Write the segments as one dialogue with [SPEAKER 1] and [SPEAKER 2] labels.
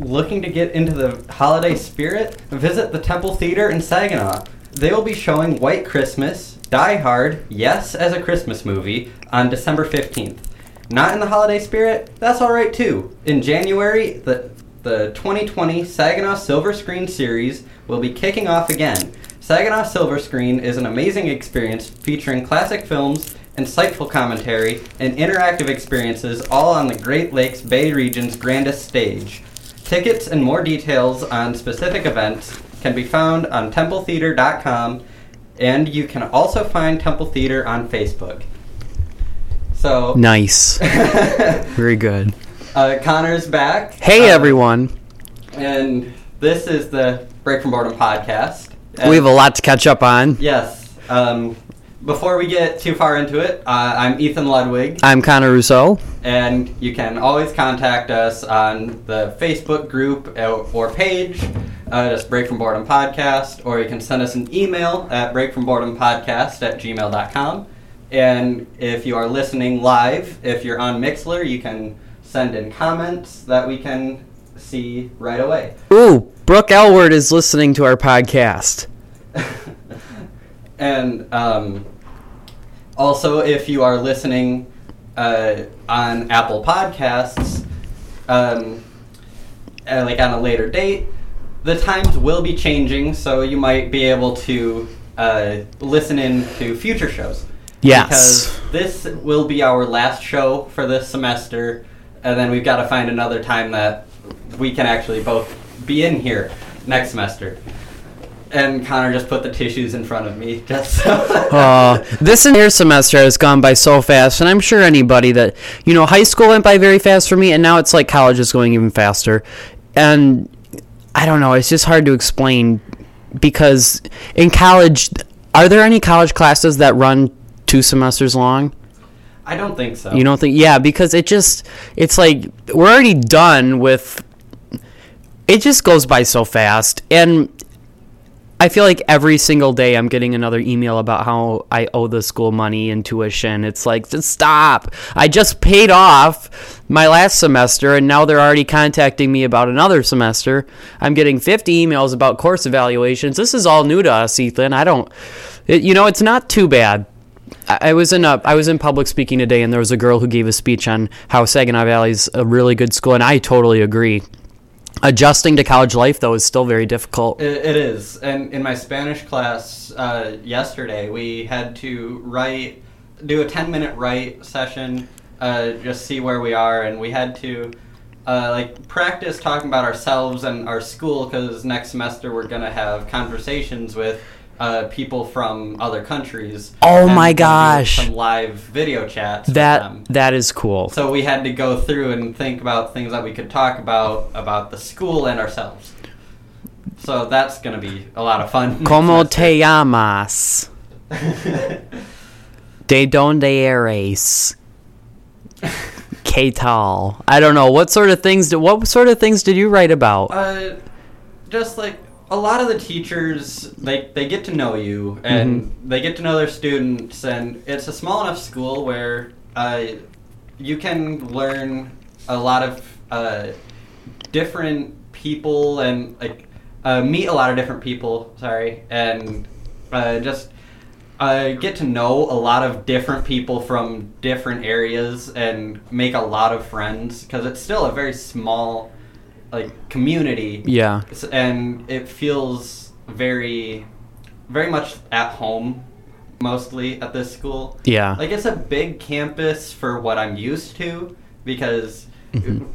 [SPEAKER 1] looking to get into the holiday spirit, visit the Temple Theater in Saginaw. They will be showing White Christmas, Die Hard, Yes as a Christmas movie, on December 15th. Not in the holiday spirit? That's alright too. In January, the, the 2020 Saginaw Silver Screen Series will be kicking off again. Saginaw Silver Screen is an amazing experience featuring classic films, insightful commentary, and interactive experiences all on the Great Lakes Bay region's grandest stage. Tickets and more details on specific events can be found on templetheater.com, and you can also find Temple Theater on Facebook. So,
[SPEAKER 2] Nice. Very good.
[SPEAKER 1] uh, Connor's back.
[SPEAKER 2] Hey,
[SPEAKER 1] Uh,
[SPEAKER 2] everyone.
[SPEAKER 1] And this is the Break from Boredom podcast.
[SPEAKER 2] We have a lot to catch up on.
[SPEAKER 1] Yes. Um, before we get too far into it, uh, I'm Ethan Ludwig,
[SPEAKER 2] I'm Connor Rousseau.
[SPEAKER 1] and you can always contact us on the Facebook group uh, or page, uh, just Break from Boredom Podcast, or you can send us an email at breakfromboredompodcast at gmail.com. And if you are listening live, if you're on Mixlr, you can send in comments that we can see right away.
[SPEAKER 2] Ooh, Brooke Elward is listening to our podcast.
[SPEAKER 1] and um, also, if you are listening uh, on Apple Podcasts, um, uh, like on a later date, the times will be changing, so you might be able to uh, listen in to future shows.
[SPEAKER 2] Yes.
[SPEAKER 1] Because this will be our last show for this semester, and then we've got to find another time that we can actually both be in here next semester. And Connor just put the tissues in front of me, just so.
[SPEAKER 2] Uh, this entire semester has gone by so fast, and I'm sure anybody that, you know, high school went by very fast for me, and now it's like college is going even faster. And I don't know, it's just hard to explain because in college, are there any college classes that run two semesters long?
[SPEAKER 1] I don't think so.
[SPEAKER 2] You don't think? Yeah, because it just it's like we're already done with. It just goes by so fast, and I feel like every single day I'm getting another email about how I owe the school money and tuition. It's like just stop. I just paid off my last semester, and now they're already contacting me about another semester. I'm getting 50 emails about course evaluations. This is all new to us, Ethan. I don't. It, you know, it's not too bad. I was in a I was in public speaking today, and there was a girl who gave a speech on how Saginaw Valley's a really good school, and I totally agree. Adjusting to college life, though, is still very difficult.
[SPEAKER 1] It, it is. And in my Spanish class uh, yesterday, we had to write, do a 10 minute write session, uh, just see where we are. And we had to, uh, like, practice talking about ourselves and our school because next semester we're going to have conversations with uh, people from other countries.
[SPEAKER 2] Oh my
[SPEAKER 1] we're gonna do
[SPEAKER 2] gosh.
[SPEAKER 1] Some live video chats.
[SPEAKER 2] That that is cool.
[SPEAKER 1] So we had to go through and think about things that we could talk about about the school and ourselves. So that's gonna be a lot of fun.
[SPEAKER 2] Como te llamas? De donde eres? ¿Qué tal? I don't know. What sort of things? Did, what sort of things did you write about?
[SPEAKER 1] Uh, just like a lot of the teachers, they they get to know you and
[SPEAKER 2] Mm-hmm.
[SPEAKER 1] they get to know their students, and it's a small enough school where uh, you can learn a lot of uh, different people and like uh, meet a lot of different people. Sorry, and uh, just uh, get to know a lot of different people from different areas and make a lot of friends because it's still a very small like community
[SPEAKER 2] Yeah.
[SPEAKER 1] And it feels very very much at home mostly at this school
[SPEAKER 2] Yeah.
[SPEAKER 1] like it's a big campus for what i'm used to because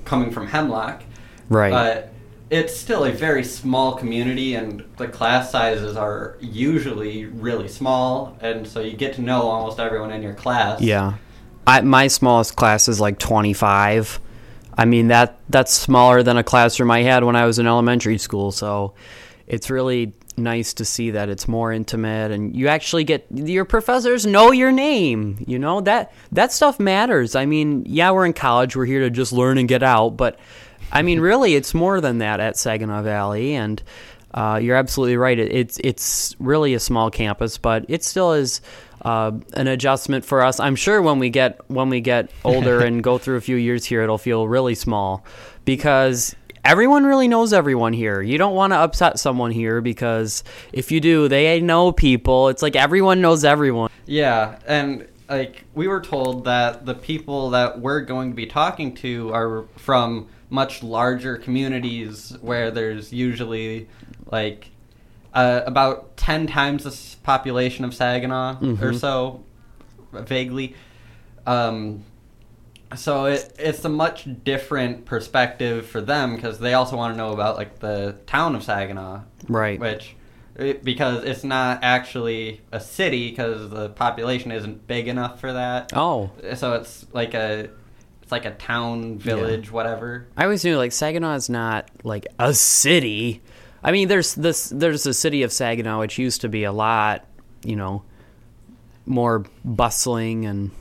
[SPEAKER 1] coming from hemlock
[SPEAKER 2] Mm-hmm. Right.
[SPEAKER 1] but it's still a very small community and the class sizes are usually really small and so you get to know almost everyone in your class
[SPEAKER 2] Yeah. I, my smallest class is like 25. I mean that that's smaller than a classroom I had when I was in elementary school, so it's really nice to see that it's more intimate and you actually get your professors know your name, you know? That that stuff matters. I mean, yeah, we're in college, we're here to just learn and get out, but I mean, really it's more than that at Saginaw Valley and uh, you're absolutely right. It, it's it's really a small campus, but it still is uh, an adjustment for us. I'm sure when we get when we get older and go through a few years here, it'll feel really small because everyone really knows everyone here. You don't want to upset someone here because if you do, they know people. It's like everyone knows everyone.
[SPEAKER 1] Yeah, and like we were told that the people that we're going to be talking to are from much larger communities where there's usually like uh, about 10 times the population of Saginaw or so, vaguely. Um, so it, it's a much different perspective for them because they also want to know about like the town of Saginaw,
[SPEAKER 2] Right.
[SPEAKER 1] which it, because it's not actually a city because the population isn't big enough for that.
[SPEAKER 2] Oh,
[SPEAKER 1] So it's like a it's like a town, village, whatever.
[SPEAKER 2] I always knew like Saginaw is not like a city. I mean, there's this there's the city of Saginaw, which used to be a lot, you know, more bustling and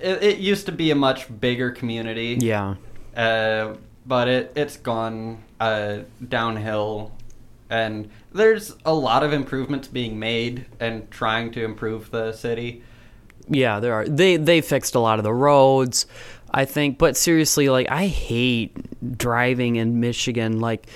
[SPEAKER 1] It, it used to be a much bigger community.
[SPEAKER 2] yeah,
[SPEAKER 1] Uh, but it it's gone uh, downhill, and there's a lot of improvements being made and trying to improve the city.
[SPEAKER 2] yeah. There are they they fixed a lot of the roads, I think. But seriously, like I hate driving in Michigan. Like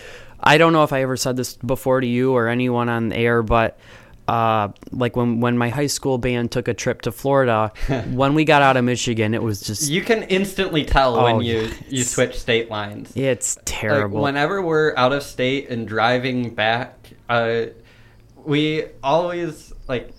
[SPEAKER 2] I don't know if I ever said this before to you or anyone on air, but. Uh, like when when my high school band took a trip to Florida, when we got out of Michigan, it was just
[SPEAKER 1] You can instantly tell
[SPEAKER 2] Oh,
[SPEAKER 1] when you you switch state lines.
[SPEAKER 2] it's
[SPEAKER 1] Like,
[SPEAKER 2] terrible.
[SPEAKER 1] whenever we're out of state and driving back, uh, we always like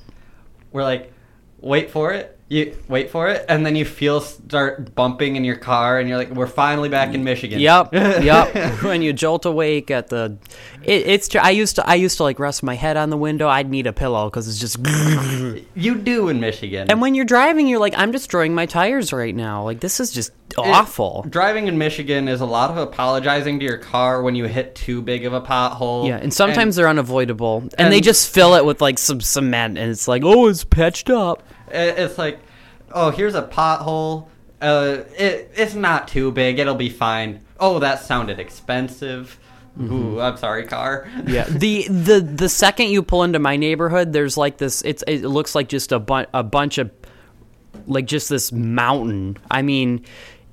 [SPEAKER 1] we're like, wait for it. You wait for it, and then you feel start bumping in your car, and you're like, "We're finally back in Michigan."
[SPEAKER 2] Yep, yep. when you jolt awake at the, it, it's. tr- I used to. I used to like rest my head on the window. I'd need a pillow because it's just.
[SPEAKER 1] you do in Michigan.
[SPEAKER 2] And when you're driving, you're like, I'm destroying my tires right now. Like this is just
[SPEAKER 1] It-
[SPEAKER 2] awful.
[SPEAKER 1] driving in Michigan is a lot of apologizing to your car when you hit too big of a pothole.
[SPEAKER 2] Yeah, and sometimes they're unavoidable, and, they just fill it with like some cement, and it's like, oh, it's patched up.
[SPEAKER 1] It- It's like, oh, here's a pothole. Uh, it it's not too big. It'll be fine. Oh, that sounded expensive. Ooh, I'm sorry, car.
[SPEAKER 2] Mm-hmm. Yeah. the the the second you pull into my neighborhood, there's like this. It's it looks like just a bu- a bunch of like just this mountain. I mean,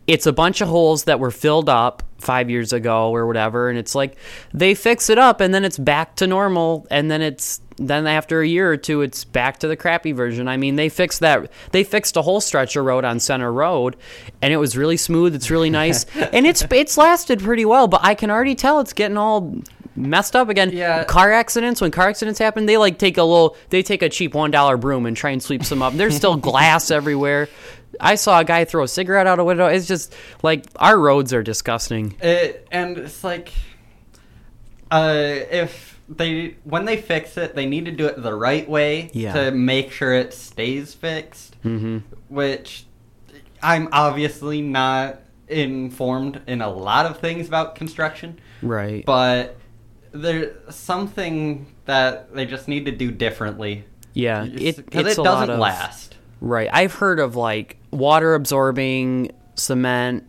[SPEAKER 2] it's a bunch of holes that were filled up five years ago or whatever, and it's like they fix it up and then it's back to normal, and then it's then after a year or two, it's back to the crappy version. I mean, they fixed that. They fixed a whole stretch of road on Center Road, and it was really smooth. It's really nice, and it's it's lasted pretty well. But I can already tell it's getting all messed up again.
[SPEAKER 1] Yeah.
[SPEAKER 2] Car accidents. When car accidents happen, they like take a little. They take a cheap one dollar broom and try and sweep some up. There's still glass everywhere. I saw a guy throw a cigarette out a window. It's just like our roads are disgusting.
[SPEAKER 1] It, and it's like, uh, if they when they fix it, they need to do it the right way
[SPEAKER 2] Yeah.
[SPEAKER 1] to make sure it stays fixed. Mm-hmm. Which I'm obviously not informed in a lot of things about construction,
[SPEAKER 2] Right.
[SPEAKER 1] but there's something that they just need to do differently.
[SPEAKER 2] yeah. It,
[SPEAKER 1] because it doesn't
[SPEAKER 2] of,
[SPEAKER 1] last.
[SPEAKER 2] Right. I've heard of like water absorbing cement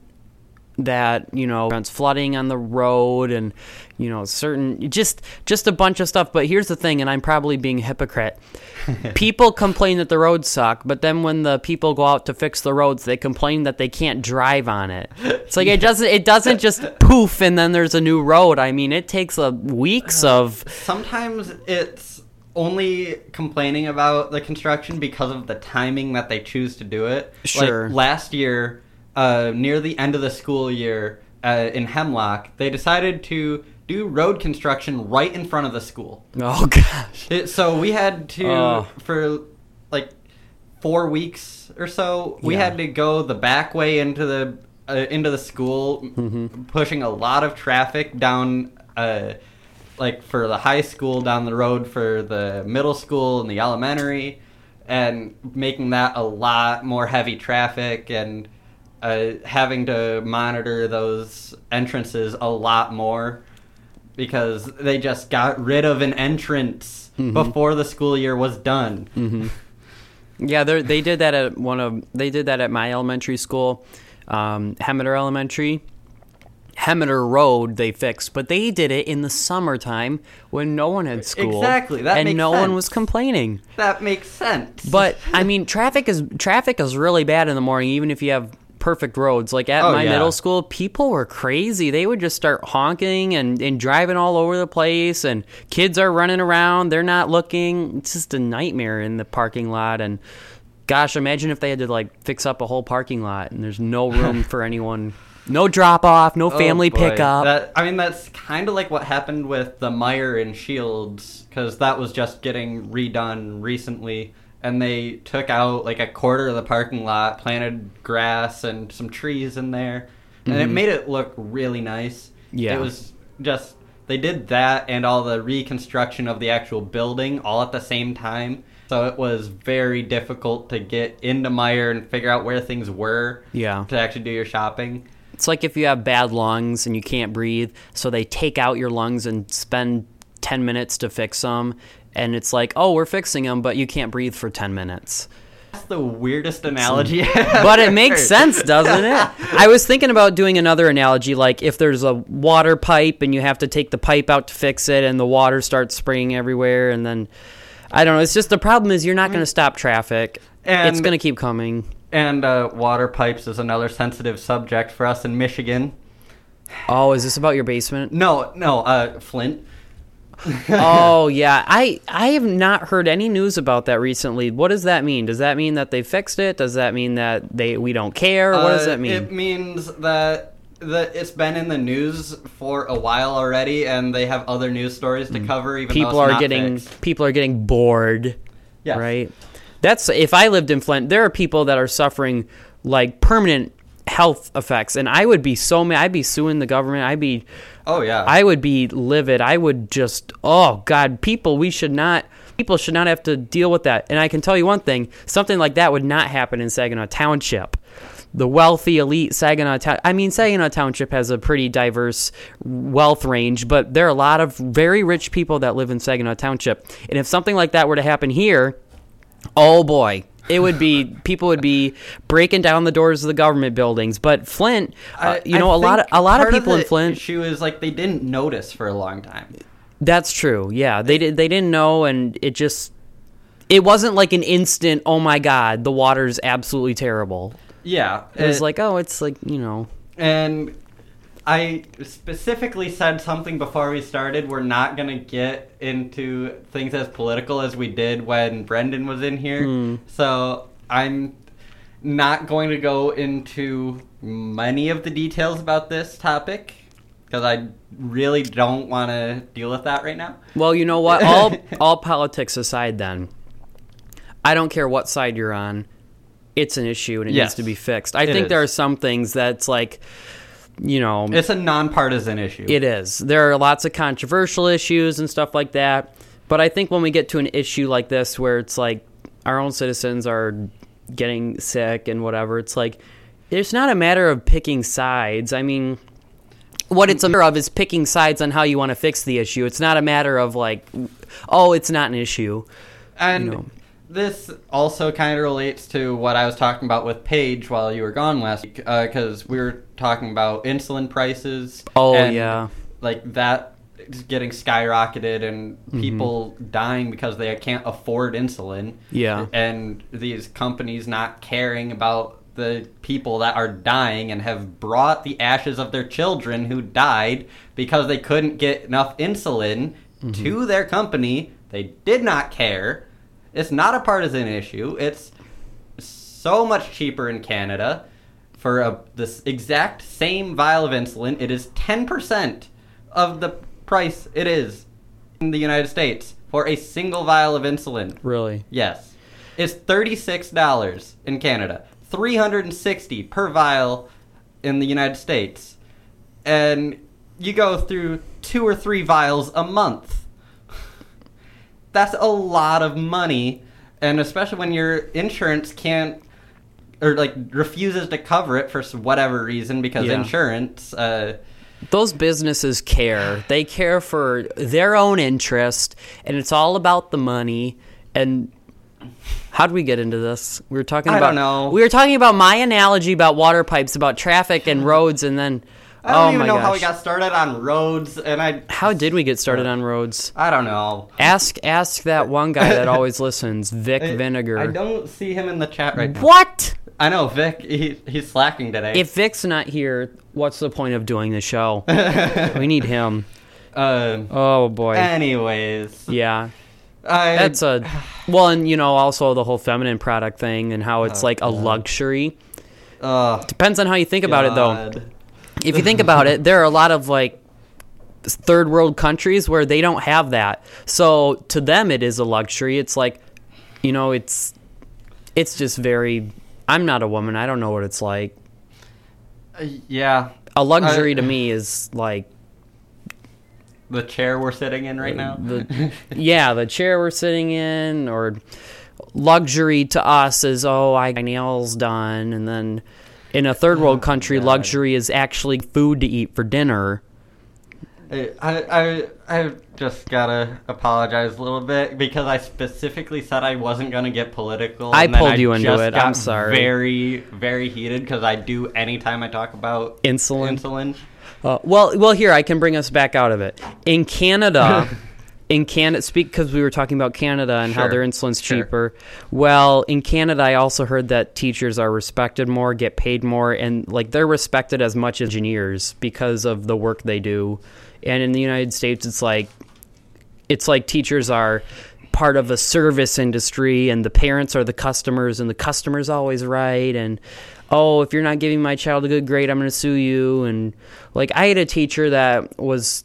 [SPEAKER 2] that, you know, prevents flooding on the road and, you know, certain just just a bunch of stuff. But here's the thing, and I'm probably being hypocrite. people complain that the roads suck, but then when the people go out to fix the roads, they complain that they can't drive on it. It's like it doesn't it doesn't just poof and then there's a new road. I mean, it takes a weeks uh-huh. of
[SPEAKER 1] Sometimes it's only complaining about the construction because of the timing that they choose to do it.
[SPEAKER 2] Sure.
[SPEAKER 1] Like last year, uh, near the end of the school year uh, in Hemlock, they decided to do road construction right in front of the school.
[SPEAKER 2] oh gosh.
[SPEAKER 1] It, so we had to
[SPEAKER 2] Oh.
[SPEAKER 1] for like four weeks or so. We
[SPEAKER 2] Yeah.
[SPEAKER 1] had to go the back way into the uh, into the school,
[SPEAKER 2] Mm-hmm.
[SPEAKER 1] pushing a lot of traffic down. Uh, like for the high school down the road for the middle school and the elementary and making that a lot more heavy traffic and uh, having to monitor those entrances a lot more because they just got rid of an entrance before the school year was done.
[SPEAKER 2] Yeah, they they did that at one of they did that at my elementary school, um, Hemmeter Elementary. Hemmeter Road they fixed, but they did it in the summertime when no one had school.
[SPEAKER 1] Exactly, that
[SPEAKER 2] and no one was complaining.
[SPEAKER 1] That makes sense.
[SPEAKER 2] But I mean, traffic is traffic is really bad in the morning, even if you have perfect roads. Like at
[SPEAKER 1] Oh,
[SPEAKER 2] my
[SPEAKER 1] yeah.
[SPEAKER 2] middle school, people were crazy. They would just start honking and, and driving all over the place, and kids are running around. They're not looking. It's just a nightmare in the parking lot. And gosh, imagine if they had to like fix up a whole parking lot and there's no room for anyone. No drop off, no family
[SPEAKER 1] Oh,
[SPEAKER 2] pickup.
[SPEAKER 1] That, I mean, that's kind of like what happened with the Meijer and Shields, because that was just getting redone recently, and they took out like a quarter of the parking lot, planted grass and some trees in there, and it made it look really nice.
[SPEAKER 2] Mm-hmm. Yeah.
[SPEAKER 1] it was just they did that and all the reconstruction of the actual building all at the same time. So it was very difficult to get into Meijer and figure out where things were
[SPEAKER 2] Yeah.
[SPEAKER 1] to actually do your shopping.
[SPEAKER 2] It's like if you have bad lungs and you can't breathe, so they take out your lungs and spend 10 minutes to fix them. And it's like, oh, we're fixing them, but you can't breathe for 10 minutes.
[SPEAKER 1] That's the weirdest analogy.
[SPEAKER 2] But it makes sense, doesn't it? I was thinking about doing another analogy, like if there's a water pipe and you have to take the pipe out to fix it, and the water starts spraying everywhere, and then I don't know. It's just the problem is you're not going to stop traffic. it's going to keep coming.
[SPEAKER 1] And uh, water pipes is another sensitive subject for us in Michigan.
[SPEAKER 2] Oh, is this about your basement?
[SPEAKER 1] No, no, uh, Flint.
[SPEAKER 2] oh yeah, I I have not heard any news about that recently. What does that mean? Does that mean that they fixed it? Does that mean that they we don't care? What does
[SPEAKER 1] Uh,
[SPEAKER 2] that mean?
[SPEAKER 1] It means that that it's been in the news for a while already, and they have other news stories to cover. Even
[SPEAKER 2] Mm. people are getting
[SPEAKER 1] fixed.
[SPEAKER 2] people are getting bored.
[SPEAKER 1] Yes.
[SPEAKER 2] Right. That's if I lived in Flint, there are people that are suffering like permanent health effects, and I would be so mad. I'd be suing the government. I'd be
[SPEAKER 1] Oh yeah.
[SPEAKER 2] I would be livid. I would just, oh God, people, we should not, people should not have to deal with that. And I can tell you one thing something like that would not happen in Saginaw Township. The wealthy, elite Saginaw Town. I mean, Saginaw Township has a pretty diverse wealth range, but there are a lot of very rich people that live in Saginaw Township. And if something like that were to happen here, oh boy. It would be people would be breaking down the doors of the government buildings, but Flint, uh, you
[SPEAKER 1] I
[SPEAKER 2] know, a lot of a lot of people in
[SPEAKER 1] the
[SPEAKER 2] Flint.
[SPEAKER 1] She was like they didn't notice for a long time.
[SPEAKER 2] That's true. Yeah, they did. They didn't know, and it just it wasn't like an instant. Oh my God, the water's absolutely terrible.
[SPEAKER 1] Yeah,
[SPEAKER 2] It was like, oh, it's like you know.
[SPEAKER 1] And I specifically said something before we started. We're not going to get into things as political as we did when Brendan was in here.
[SPEAKER 2] Hmm.
[SPEAKER 1] So I'm not going to go into many of the details about this topic because I really don't want to deal with that right now.
[SPEAKER 2] Well, you know what? All all politics aside, then I don't care what side you're on. It's an issue and it
[SPEAKER 1] Yes,
[SPEAKER 2] needs to be fixed. I
[SPEAKER 1] it
[SPEAKER 2] think
[SPEAKER 1] is.
[SPEAKER 2] there are some things that's like, you know,
[SPEAKER 1] It's a nonpartisan issue.
[SPEAKER 2] It is. There are lots of controversial issues and stuff like that. But I think when we get to an issue like this where it's like our own citizens are getting sick and whatever, it's like it's not a matter of picking sides. I mean, what it's a matter of is picking sides on how you want to fix the issue. It's not a matter of like, oh, it's not an issue.
[SPEAKER 1] And
[SPEAKER 2] you know.
[SPEAKER 1] This also kind of relates to what I was talking about with Paige while you were gone last week, because we were talking about insulin prices.
[SPEAKER 2] Oh,
[SPEAKER 1] and,
[SPEAKER 2] yeah.
[SPEAKER 1] like that is getting skyrocketed and
[SPEAKER 2] Mm-hmm.
[SPEAKER 1] people dying because they can't afford insulin.
[SPEAKER 2] Yeah.
[SPEAKER 1] and these companies not caring about the people that are dying and have brought the ashes of their children who died because they couldn't get enough insulin
[SPEAKER 2] Mm-hmm.
[SPEAKER 1] to their company. They did not care. It's not a partisan issue. It's so much cheaper in Canada for a, this exact same vial of insulin. It is 10% of the price it is in the United States for a single vial of insulin.
[SPEAKER 2] Really.
[SPEAKER 1] Yes. It's $36 in Canada, 360 per vial in the United States. And you go through two or three vials a month. That's a lot of money, and especially when your insurance can't or like refuses to cover it for whatever reason because
[SPEAKER 2] Yeah.
[SPEAKER 1] insurance uh
[SPEAKER 2] Those businesses care. They care for their own interest, and it's all about the money. And how did we get into this? We were talking about.
[SPEAKER 1] I
[SPEAKER 2] about.
[SPEAKER 1] don't know.
[SPEAKER 2] We were talking about my analogy about water pipes, about traffic and roads, and then.
[SPEAKER 1] I don't
[SPEAKER 2] oh
[SPEAKER 1] even know
[SPEAKER 2] gosh.
[SPEAKER 1] how we got started on roads and I
[SPEAKER 2] How did we get started on roads?
[SPEAKER 1] I don't know.
[SPEAKER 2] Ask ask that one guy that always listens, Vic
[SPEAKER 1] I-
[SPEAKER 2] Vinegar.
[SPEAKER 1] I don't see him in the chat right now.
[SPEAKER 2] What?
[SPEAKER 1] I know Vic. He, he's slacking today.
[SPEAKER 2] If Vic's not here, what's the point of doing the show? we need him.
[SPEAKER 1] uh,
[SPEAKER 2] Oh boy.
[SPEAKER 1] anyways,
[SPEAKER 2] Yeah.
[SPEAKER 1] I,
[SPEAKER 2] That's a well, and you know, also the whole feminine product thing and how it's
[SPEAKER 1] Oh,
[SPEAKER 2] like a luxury.
[SPEAKER 1] uh,
[SPEAKER 2] Depends on how you think about it, though. If you think about it, there are a lot of like third world countries where they don't have that. So to them, it is a luxury. It's like, you know, it's it's just very. I'm not a woman. I don't know what it's like.
[SPEAKER 1] Uh, yeah,
[SPEAKER 2] A luxury
[SPEAKER 1] I-
[SPEAKER 2] to me is like
[SPEAKER 1] the chair we're sitting in right now.
[SPEAKER 2] the yeah the chair we're sitting in or luxury to us is oh i got my nails done and then in a third world country
[SPEAKER 1] God.
[SPEAKER 2] luxury is actually food to eat for dinner
[SPEAKER 1] I, I I just gotta apologize a little bit because I specifically said I wasn't gonna get political.
[SPEAKER 2] I
[SPEAKER 1] and then
[SPEAKER 2] pulled you into
[SPEAKER 1] just
[SPEAKER 2] it.
[SPEAKER 1] got
[SPEAKER 2] I'm sorry.
[SPEAKER 1] Very very heated because I do anytime I talk about
[SPEAKER 2] Insulin?
[SPEAKER 1] Insulin.
[SPEAKER 2] Uh, well, well, here I can bring us back out of it. In Canada, in Canada, speak because we were talking about Canada and how their insulin's
[SPEAKER 1] sure.
[SPEAKER 2] cheaper. Well, in Canada, I also heard that teachers are respected more, get paid more, and like they're respected as much as engineers because of the work they do. And in the United States, it's like it's like teachers are part of a service industry and the parents are the customers and the customer's always right and oh if you're not giving my child a good grade i'm going to sue you and like i had a teacher that was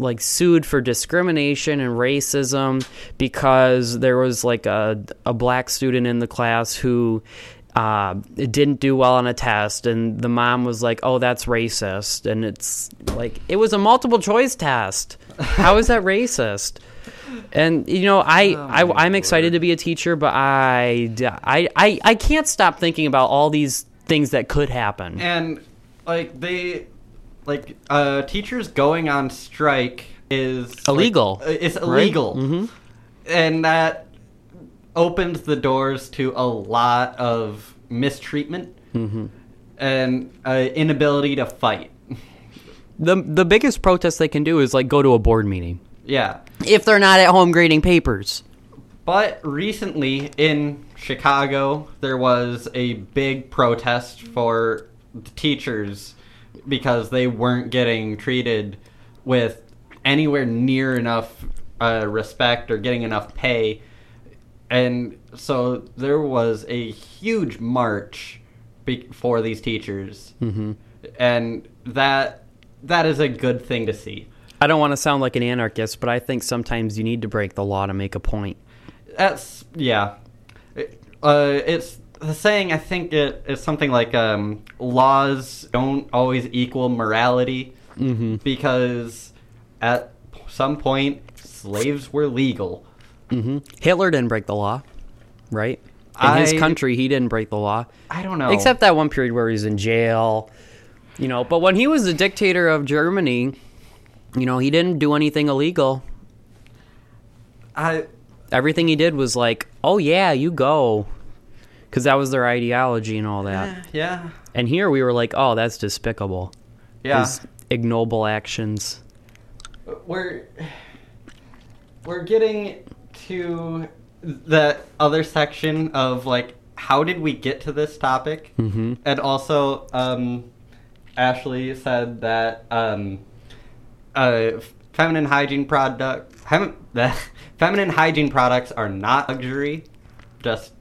[SPEAKER 2] like sued for discrimination and racism because there was like a, a black student in the class who uh, didn't do well on a test and the mom was like oh that's racist. And it's like it was a multiple choice test. How is that racist? And you know I,
[SPEAKER 1] Oh,
[SPEAKER 2] I I'm excited to be a teacher but I, I i i can't stop thinking about all these things that could happen.
[SPEAKER 1] And like they like uh teachers going on strike is
[SPEAKER 2] Illegal,
[SPEAKER 1] uh, it's illegal.
[SPEAKER 2] Mhm.
[SPEAKER 1] And that opens the doors to a lot of mistreatment
[SPEAKER 2] Mm-hmm.
[SPEAKER 1] and uh, inability to fight.
[SPEAKER 2] the the biggest protest they can do is like go to a board meeting
[SPEAKER 1] Yeah.
[SPEAKER 2] if they're not at home grading papers
[SPEAKER 1] But recently in Chicago, there was a big protest for the teachers because they weren't getting treated with anywhere near enough uh, respect or getting enough pay. And so there was a huge march be- for these teachers. Mm-hmm. And that that is a good thing to see.
[SPEAKER 2] I don't want to sound like an anarchist, but I think sometimes you need to break the law to make a point.
[SPEAKER 1] That's yeah. It- uh, it's the saying. I think it is something like um, laws don't always equal morality
[SPEAKER 2] Mm-hmm.
[SPEAKER 1] because at some point slaves were legal.
[SPEAKER 2] hmm Hitler didn't break the law, right? In his country, he didn't break the law,
[SPEAKER 1] I don't know.
[SPEAKER 2] except that one period where he was in jail. You know, but when he was the dictator of Germany, you know, he didn't do anything illegal.
[SPEAKER 1] I
[SPEAKER 2] Everything he did was like, "Oh yeah, you go," because that was their ideology and all that.
[SPEAKER 1] yeah
[SPEAKER 2] And here we were like, "Oh, that's despicable."
[SPEAKER 1] yeah.
[SPEAKER 2] His ignoble actions.
[SPEAKER 1] we're we're getting to the other section of like how did we get to this topic
[SPEAKER 2] Mhm.
[SPEAKER 1] and also um ashley said that um uh feminine hygiene product fem- feminine hygiene products are not luxury just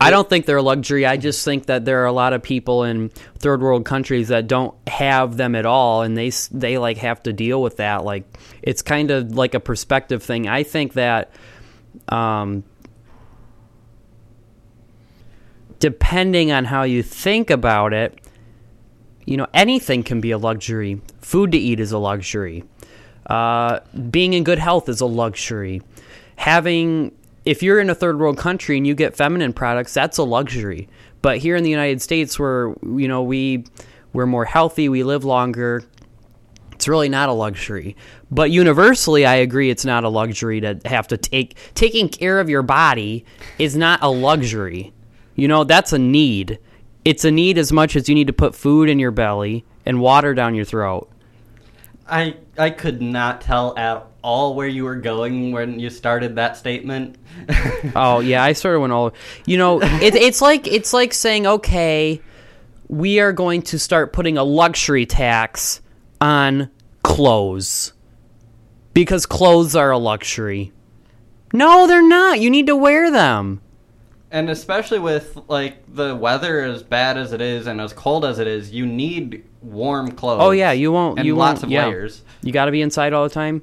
[SPEAKER 2] I don't think they're a luxury. I just think that there are a lot of people in third world countries that don't have them at all, and they they like have to deal with that. Like it's kind of like a perspective thing. I think that, um, depending on how you think about it, you know, anything can be a luxury. Food to eat is a luxury. Uh, being in good health is a luxury. Having, if you're in a third world country and you get feminine products, that's a luxury. But here in the United States, where you know we we're more healthy, we live longer. It's really not a luxury. But universally, I agree it's not a luxury to have to take taking care of your body is not a luxury. You know, that's a need. It's a need as much as you need to put food in your belly and water down your throat.
[SPEAKER 1] I I could not tell at all where you were going when you started that statement.
[SPEAKER 2] Oh yeah, I sort of went all. You know, it, it's like it's like saying, okay, we are going to start putting a luxury tax on clothes because clothes are a luxury. No, they're not. You need to wear them.
[SPEAKER 1] And especially with like the weather as bad as it is and as cold as it is, you need warm clothes.
[SPEAKER 2] Oh yeah, you won't.
[SPEAKER 1] and
[SPEAKER 2] you
[SPEAKER 1] lots
[SPEAKER 2] won't,
[SPEAKER 1] of
[SPEAKER 2] yeah.
[SPEAKER 1] layers.
[SPEAKER 2] You got to be inside all the time.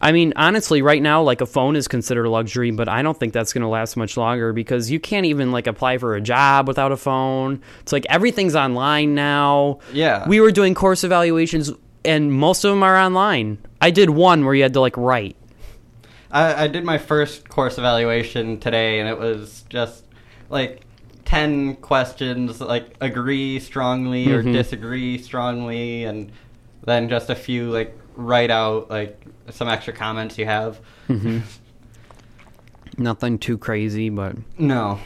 [SPEAKER 2] I mean, honestly, right now, like a phone is considered a luxury, but I don't think that's going to last much longer because you can't even like apply for a job without a phone. It's like everything's online now.
[SPEAKER 1] Yeah.
[SPEAKER 2] We were doing course evaluations, and most of them are online. I did one where you had to like write.
[SPEAKER 1] I, I did my first course evaluation today, and it was just like ten questions, like agree strongly or
[SPEAKER 2] Mhm.
[SPEAKER 1] disagree strongly, and then just a few like write out like some extra comments you have.
[SPEAKER 2] Nothing too crazy, but
[SPEAKER 1] No.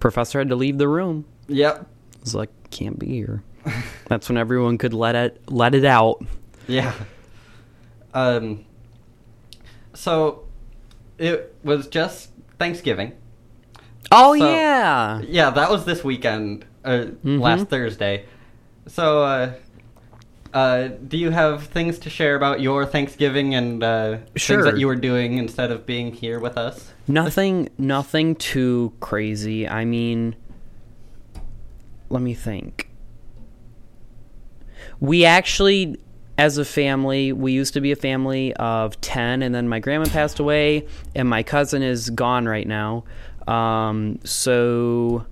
[SPEAKER 2] professor had to leave the room.
[SPEAKER 1] Yep.
[SPEAKER 2] I was like, can't be here. That's when everyone could let it let it out.
[SPEAKER 1] Yeah. Um. So, it was just Thanksgiving.
[SPEAKER 2] Oh
[SPEAKER 1] So-
[SPEAKER 2] yeah.
[SPEAKER 1] Yeah, that was this weekend, uh,
[SPEAKER 2] Mhm.
[SPEAKER 1] last Thursday. So, uh, uh, do you have things to share about your Thanksgiving and uh,
[SPEAKER 2] Sure.
[SPEAKER 1] things that you were doing instead of being here with us?
[SPEAKER 2] Nothing nothing too crazy. I mean let me think. We actually as a family, we used to be a family of 10 and then my grandma passed away and my cousin is gone right now. Um, so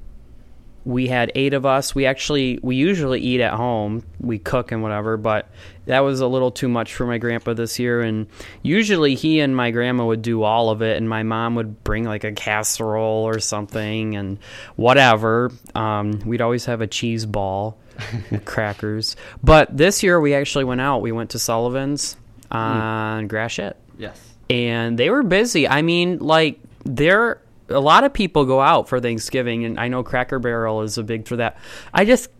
[SPEAKER 2] we had eight of us. We actually we usually eat at home. We cook and whatever, but that was a little too much for my grandpa this year. And usually he and my grandma would do all of it, and my mom would bring like a casserole or something and whatever. Um, we'd always have a cheese ball, crackers. But this year we actually went out. We went to Sullivan's on Gratiot
[SPEAKER 1] Yes.
[SPEAKER 2] and they were busy. I mean, like there a lot of people go out for Thanksgiving, and I know Cracker Barrel is a big for that. I just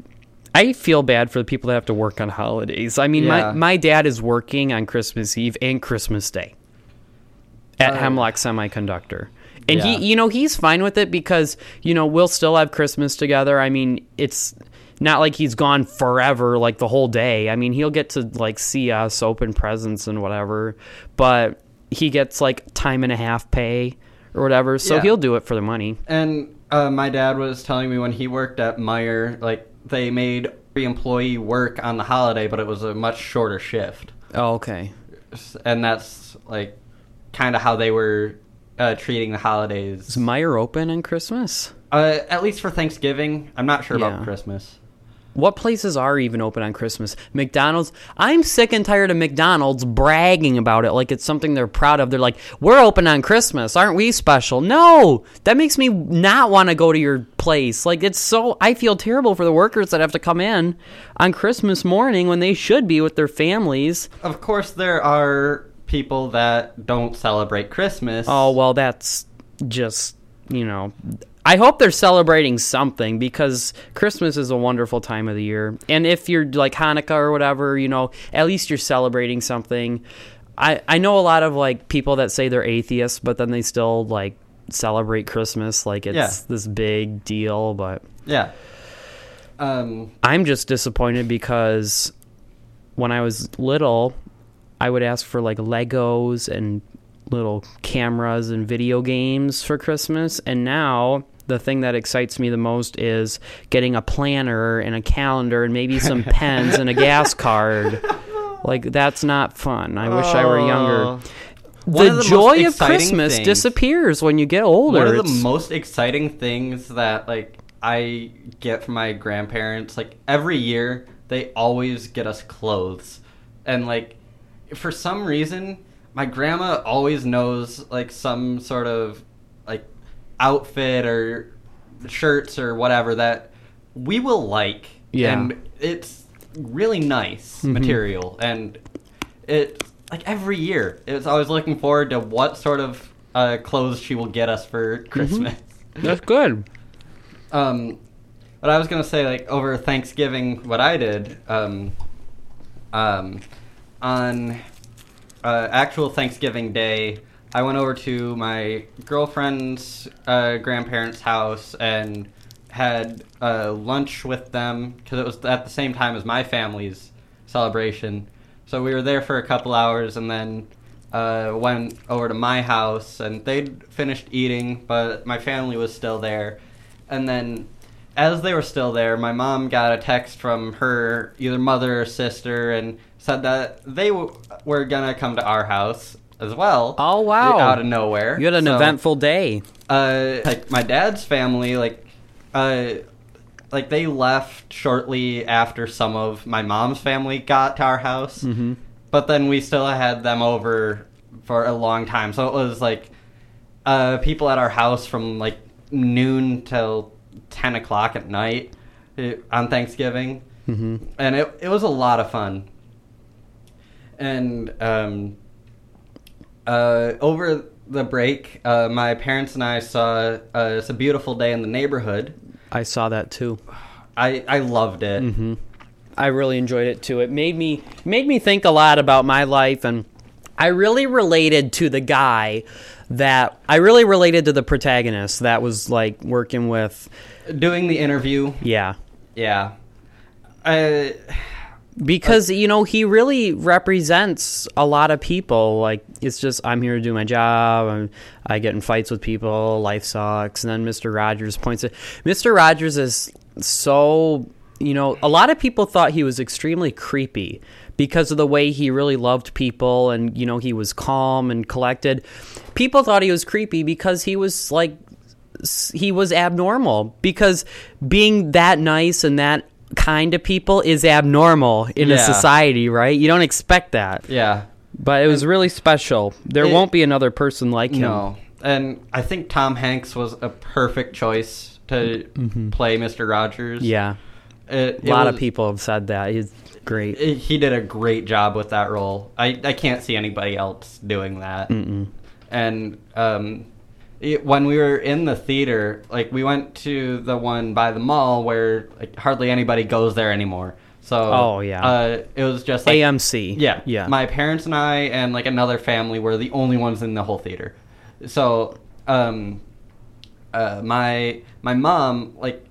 [SPEAKER 2] I feel bad for the people that have to work on holidays. I mean,
[SPEAKER 1] Yeah.
[SPEAKER 2] my my dad is working on Christmas Eve and Christmas Day at
[SPEAKER 1] Oh.
[SPEAKER 2] Hemlock Semiconductor. And
[SPEAKER 1] Yeah.
[SPEAKER 2] he, you know, he's fine with it because, you know, we'll still have Christmas together. I mean, it's not like he's gone forever, like the whole day. I mean, he'll get to like see us, open presents and whatever, but he gets like time and a half pay or whatever, so
[SPEAKER 1] Yeah.
[SPEAKER 2] he'll do it for the money.
[SPEAKER 1] And uh, my dad was telling me when he worked at Meijer, like they made every employee work on the holiday, but it was a much shorter shift.
[SPEAKER 2] Oh, okay.
[SPEAKER 1] And that's like kind of how they were uh, treating the holidays.
[SPEAKER 2] Is Meijer open on Christmas?
[SPEAKER 1] Uh, at least for Thanksgiving. I'm not sure
[SPEAKER 2] Yeah.
[SPEAKER 1] about Christmas.
[SPEAKER 2] What places are even open on Christmas? McDonald's. I'm sick and tired of McDonald's bragging about it like it's something they're proud of. They're like, "We're open on Christmas, aren't we special?" No, that makes me not want to go to your place. Like it's so I feel terrible for the workers that have to come in on Christmas morning when they should be with their families.
[SPEAKER 1] Of course, there are people that don't celebrate Christmas.
[SPEAKER 2] Oh, well, that's just, you know, I hope they're celebrating something because Christmas is a wonderful time of the year. And if you're like Hanukkah or whatever, you know, at least you're celebrating something. I, I know a lot of like people that say they're atheists, but then they still like celebrate Christmas like it's
[SPEAKER 1] Yeah.
[SPEAKER 2] this big deal. But
[SPEAKER 1] Yeah. Um,
[SPEAKER 2] I'm just disappointed because when I was little, I would ask for like Legos and little cameras and video games for Christmas. And now the thing that excites me the most is getting a planner and a calendar and maybe some pens and a gas card. Like, that's not fun. I wish I were younger.
[SPEAKER 1] Oh. One
[SPEAKER 2] The,
[SPEAKER 1] of the
[SPEAKER 2] joy of Christmas
[SPEAKER 1] things-
[SPEAKER 2] disappears when you get older.
[SPEAKER 1] One of the
[SPEAKER 2] It's-
[SPEAKER 1] most exciting things that like I get from my grandparents, like every year they always get us clothes. And like for some reason, my grandma always knows like some sort of outfit or shirts or whatever that we will like.
[SPEAKER 2] Yeah.
[SPEAKER 1] And it's really nice
[SPEAKER 2] Mhm.
[SPEAKER 1] material and it like every year it's always looking forward to what sort of uh, clothes she will get us for Christmas.
[SPEAKER 2] That's good.
[SPEAKER 1] Um, but I was gonna say like over Thanksgiving, what I did, um, um, on uh, actual Thanksgiving Day, I went over to my girlfriend's uh, grandparents' house and had uh, lunch with them because it was at the same time as my family's celebration. So we were there for a couple hours and then uh, went over to my house and they'd finished eating, but my family was still there. And then as they were still there, my mom got a text from her either mother or sister and said that they w- were gonna come to our house as well.
[SPEAKER 2] Oh, wow.
[SPEAKER 1] Out of nowhere.
[SPEAKER 2] You had an
[SPEAKER 1] So,
[SPEAKER 2] eventful day.
[SPEAKER 1] Uh, like my dad's family, like, uh, like they left shortly after some of my mom's family got to our house.
[SPEAKER 2] hmm
[SPEAKER 1] But then we still had them over for a long time, so it was like uh, people at our house from like noon till ten o'clock at night eh, on Thanksgiving,
[SPEAKER 2] hmm
[SPEAKER 1] and it it was a lot of fun. And um, uh, over the break, uh, my parents and I saw uh, "It's a Beautiful Day in the Neighborhood."
[SPEAKER 2] I saw that too.
[SPEAKER 1] I I loved it.
[SPEAKER 2] hmm I really enjoyed it too. It made me made me think a lot about my life, and I really related to the guy that I really related to the protagonist that was like working with.
[SPEAKER 1] Doing the interview,
[SPEAKER 2] Yeah,
[SPEAKER 1] yeah. Uh,
[SPEAKER 2] because you know he really represents a lot of people. Like it's just i'm here to do my job. I'm, i get in fights with people. Life sucks. And then mr rogers points it. Mr rogers is so you know a lot of people thought he was extremely creepy because of the way he really loved people and you know he was calm and collected. People thought he was creepy because he was like he was abnormal. Because being that nice and that kind of people is abnormal in a society, right? You don't expect that.
[SPEAKER 1] yeah.
[SPEAKER 2] But it was really special. There
[SPEAKER 1] It-
[SPEAKER 2] won't be another person like him.
[SPEAKER 1] No, and I think Tom Hanks was a perfect choice to play Mister Rogers.
[SPEAKER 2] Mm-hmm. Yeah.
[SPEAKER 1] It-
[SPEAKER 2] A
[SPEAKER 1] it
[SPEAKER 2] lot of people have said that. He's great.
[SPEAKER 1] it- he did a great job with that role. I I can't see anybody else doing that.
[SPEAKER 2] Mm-mm.
[SPEAKER 1] And um, it, when we were in the theater, like we went to the one by the mall where like hardly anybody goes there anymore. So
[SPEAKER 2] Oh, yeah.
[SPEAKER 1] uh, it was just like
[SPEAKER 2] AMC.
[SPEAKER 1] Yeah,
[SPEAKER 2] Yeah.
[SPEAKER 1] My parents and I and like another family were the only ones in the whole theater. So, um, uh, my my mom like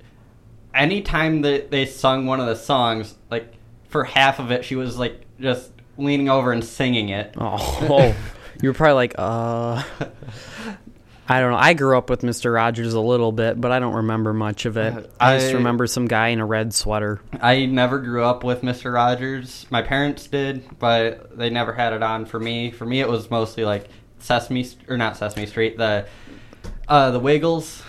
[SPEAKER 1] anytime that they sung one of the songs, like for half of it, she was like just leaning over and singing it.
[SPEAKER 2] oh, you were probably like, uh. I don't know. I grew up with Mr. Rogers a little bit, but I don't remember much of it. I just remember some guy in a red sweater.
[SPEAKER 1] I never grew up with Mister Rogers. My parents did, but they never had it on for me. For me, it was mostly like Sesame or not Sesame Street, the uh, the Wiggles.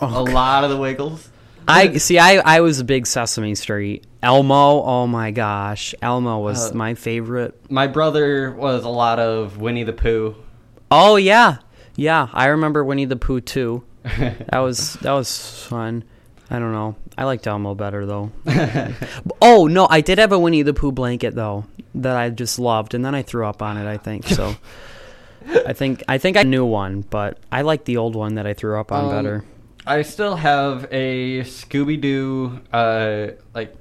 [SPEAKER 2] Oh,
[SPEAKER 1] a lot of the Wiggles.
[SPEAKER 2] I see. I I was a big Sesame Street. Elmo. Oh my gosh, Elmo was
[SPEAKER 1] Uh,
[SPEAKER 2] my favorite.
[SPEAKER 1] My brother was a lot of Winnie the Pooh.
[SPEAKER 2] Oh yeah, yeah. I remember Winnie the Pooh too. That was that was fun. I don't know. I liked Elmo better though. Oh no, I did have a Winnie the Pooh blanket though that I just loved, and then I threw up on it. I think so. I think I think I knew one, but I like the old one that I threw up on
[SPEAKER 1] Um,
[SPEAKER 2] better.
[SPEAKER 1] I still have a Scooby Doo uh, like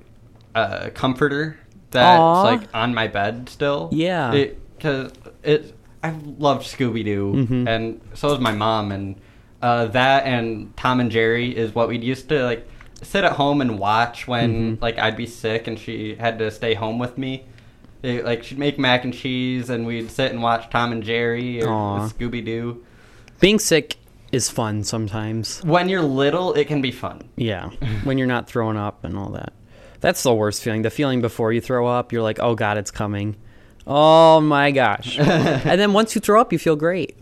[SPEAKER 1] uh, comforter that's
[SPEAKER 2] Aw.
[SPEAKER 1] like on my bed still.
[SPEAKER 2] Yeah.
[SPEAKER 1] because it, I loved Scooby Doo,
[SPEAKER 2] Mhm.
[SPEAKER 1] and so was my mom, and uh, that and Tom and Jerry is what we'd used to like sit at home and watch when
[SPEAKER 2] Mhm.
[SPEAKER 1] like I'd be sick and she had to stay home with me. It, like she'd make mac and cheese, and we'd sit and watch Tom and Jerry or Scooby Doo.
[SPEAKER 2] Being sick is fun sometimes.
[SPEAKER 1] When you're little, it can be fun.
[SPEAKER 2] Yeah, when you're not throwing up and all that. That's the worst feeling. The feeling before you throw up, you're like, oh God, it's coming. Oh my gosh. and then once you throw up, you feel great.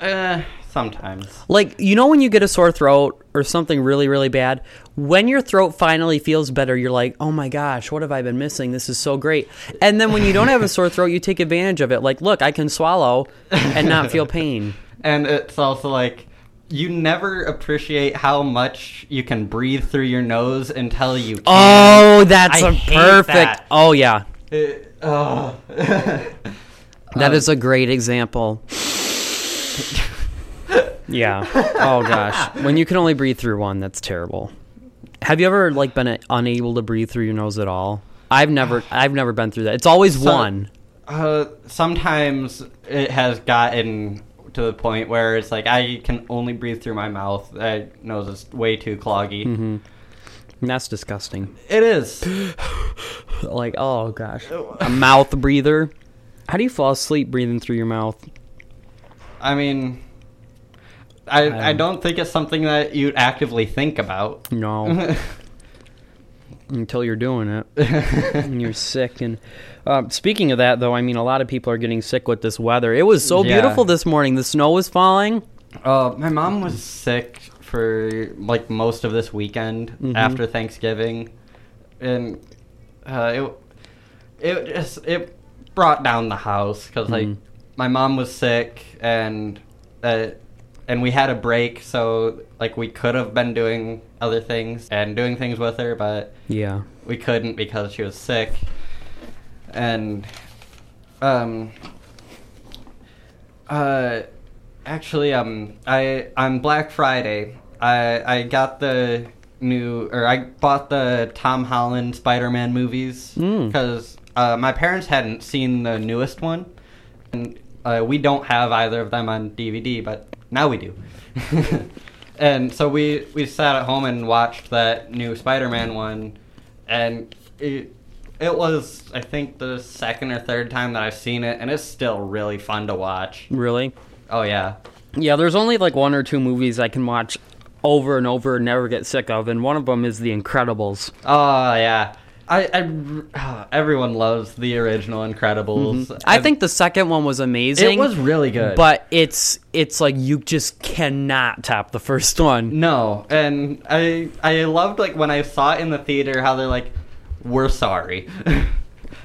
[SPEAKER 1] Uh, sometimes.
[SPEAKER 2] Like, you know, when you get a sore throat or something really, really bad, when your throat finally feels better, you're like, oh my gosh, what have I been missing? This is so great. And then when you don't have a sore throat, you take advantage of it. Like, look, I can swallow and not feel pain.
[SPEAKER 1] And it's also like you never appreciate how much you can breathe through your nose until you can.
[SPEAKER 2] Oh, that's
[SPEAKER 1] I
[SPEAKER 2] a perfect.
[SPEAKER 1] that.
[SPEAKER 2] Oh, yeah.
[SPEAKER 1] It- oh.
[SPEAKER 2] That is a great example. yeah. Oh gosh. When you can only breathe through one, that's terrible. Have you ever like been unable to breathe through your nose at all? I've never I've never been through that. It's always
[SPEAKER 1] So-
[SPEAKER 2] one.
[SPEAKER 1] Uh, sometimes it has gotten to the point where it's like I can only breathe through my mouth. My nose is way too cloggy.
[SPEAKER 2] Mm-hmm. That's disgusting.
[SPEAKER 1] It is.
[SPEAKER 2] Like, oh gosh. A mouth breather. How do you fall asleep breathing through your mouth?
[SPEAKER 1] I mean, I I don't think it's something that you'd actively think about.
[SPEAKER 2] No. Until you're doing it. and you're sick and uh, speaking of that though i mean a lot of people are getting sick with this weather it was so
[SPEAKER 1] Yeah.
[SPEAKER 2] beautiful this morning the snow was falling
[SPEAKER 1] Uh, my mom was sick for like most of this weekend
[SPEAKER 2] Mhm.
[SPEAKER 1] after Thanksgiving, and uh, it it just it brought down the house because like
[SPEAKER 2] Mhm.
[SPEAKER 1] my mom was sick and uh, and we had a break, so like we could have been doing other things and doing things with her, but
[SPEAKER 2] yeah
[SPEAKER 1] we couldn't because she was sick and um uh actually um i on black friday i i got the new or i bought the tom holland spider-man movies
[SPEAKER 2] Mm.
[SPEAKER 1] because uh, my parents hadn't seen the newest one and uh, we don't have either of them on dvd but now we do and so we we sat at home and watched that new spider-man one and it it was I think the second or third time that I've seen it, and it's still really fun to watch.
[SPEAKER 2] really
[SPEAKER 1] Oh yeah,
[SPEAKER 2] yeah there's only like one or two movies i can watch over and over and never get sick of and one of them is the incredibles.
[SPEAKER 1] Oh yeah. I, I everyone loves the original Incredibles. Mm-hmm.
[SPEAKER 2] i think the second one was amazing
[SPEAKER 1] it was really good,
[SPEAKER 2] but it's it's like you just cannot top the first one.
[SPEAKER 1] No, and I I loved like when I saw it in the theater how they're like, "We're sorry,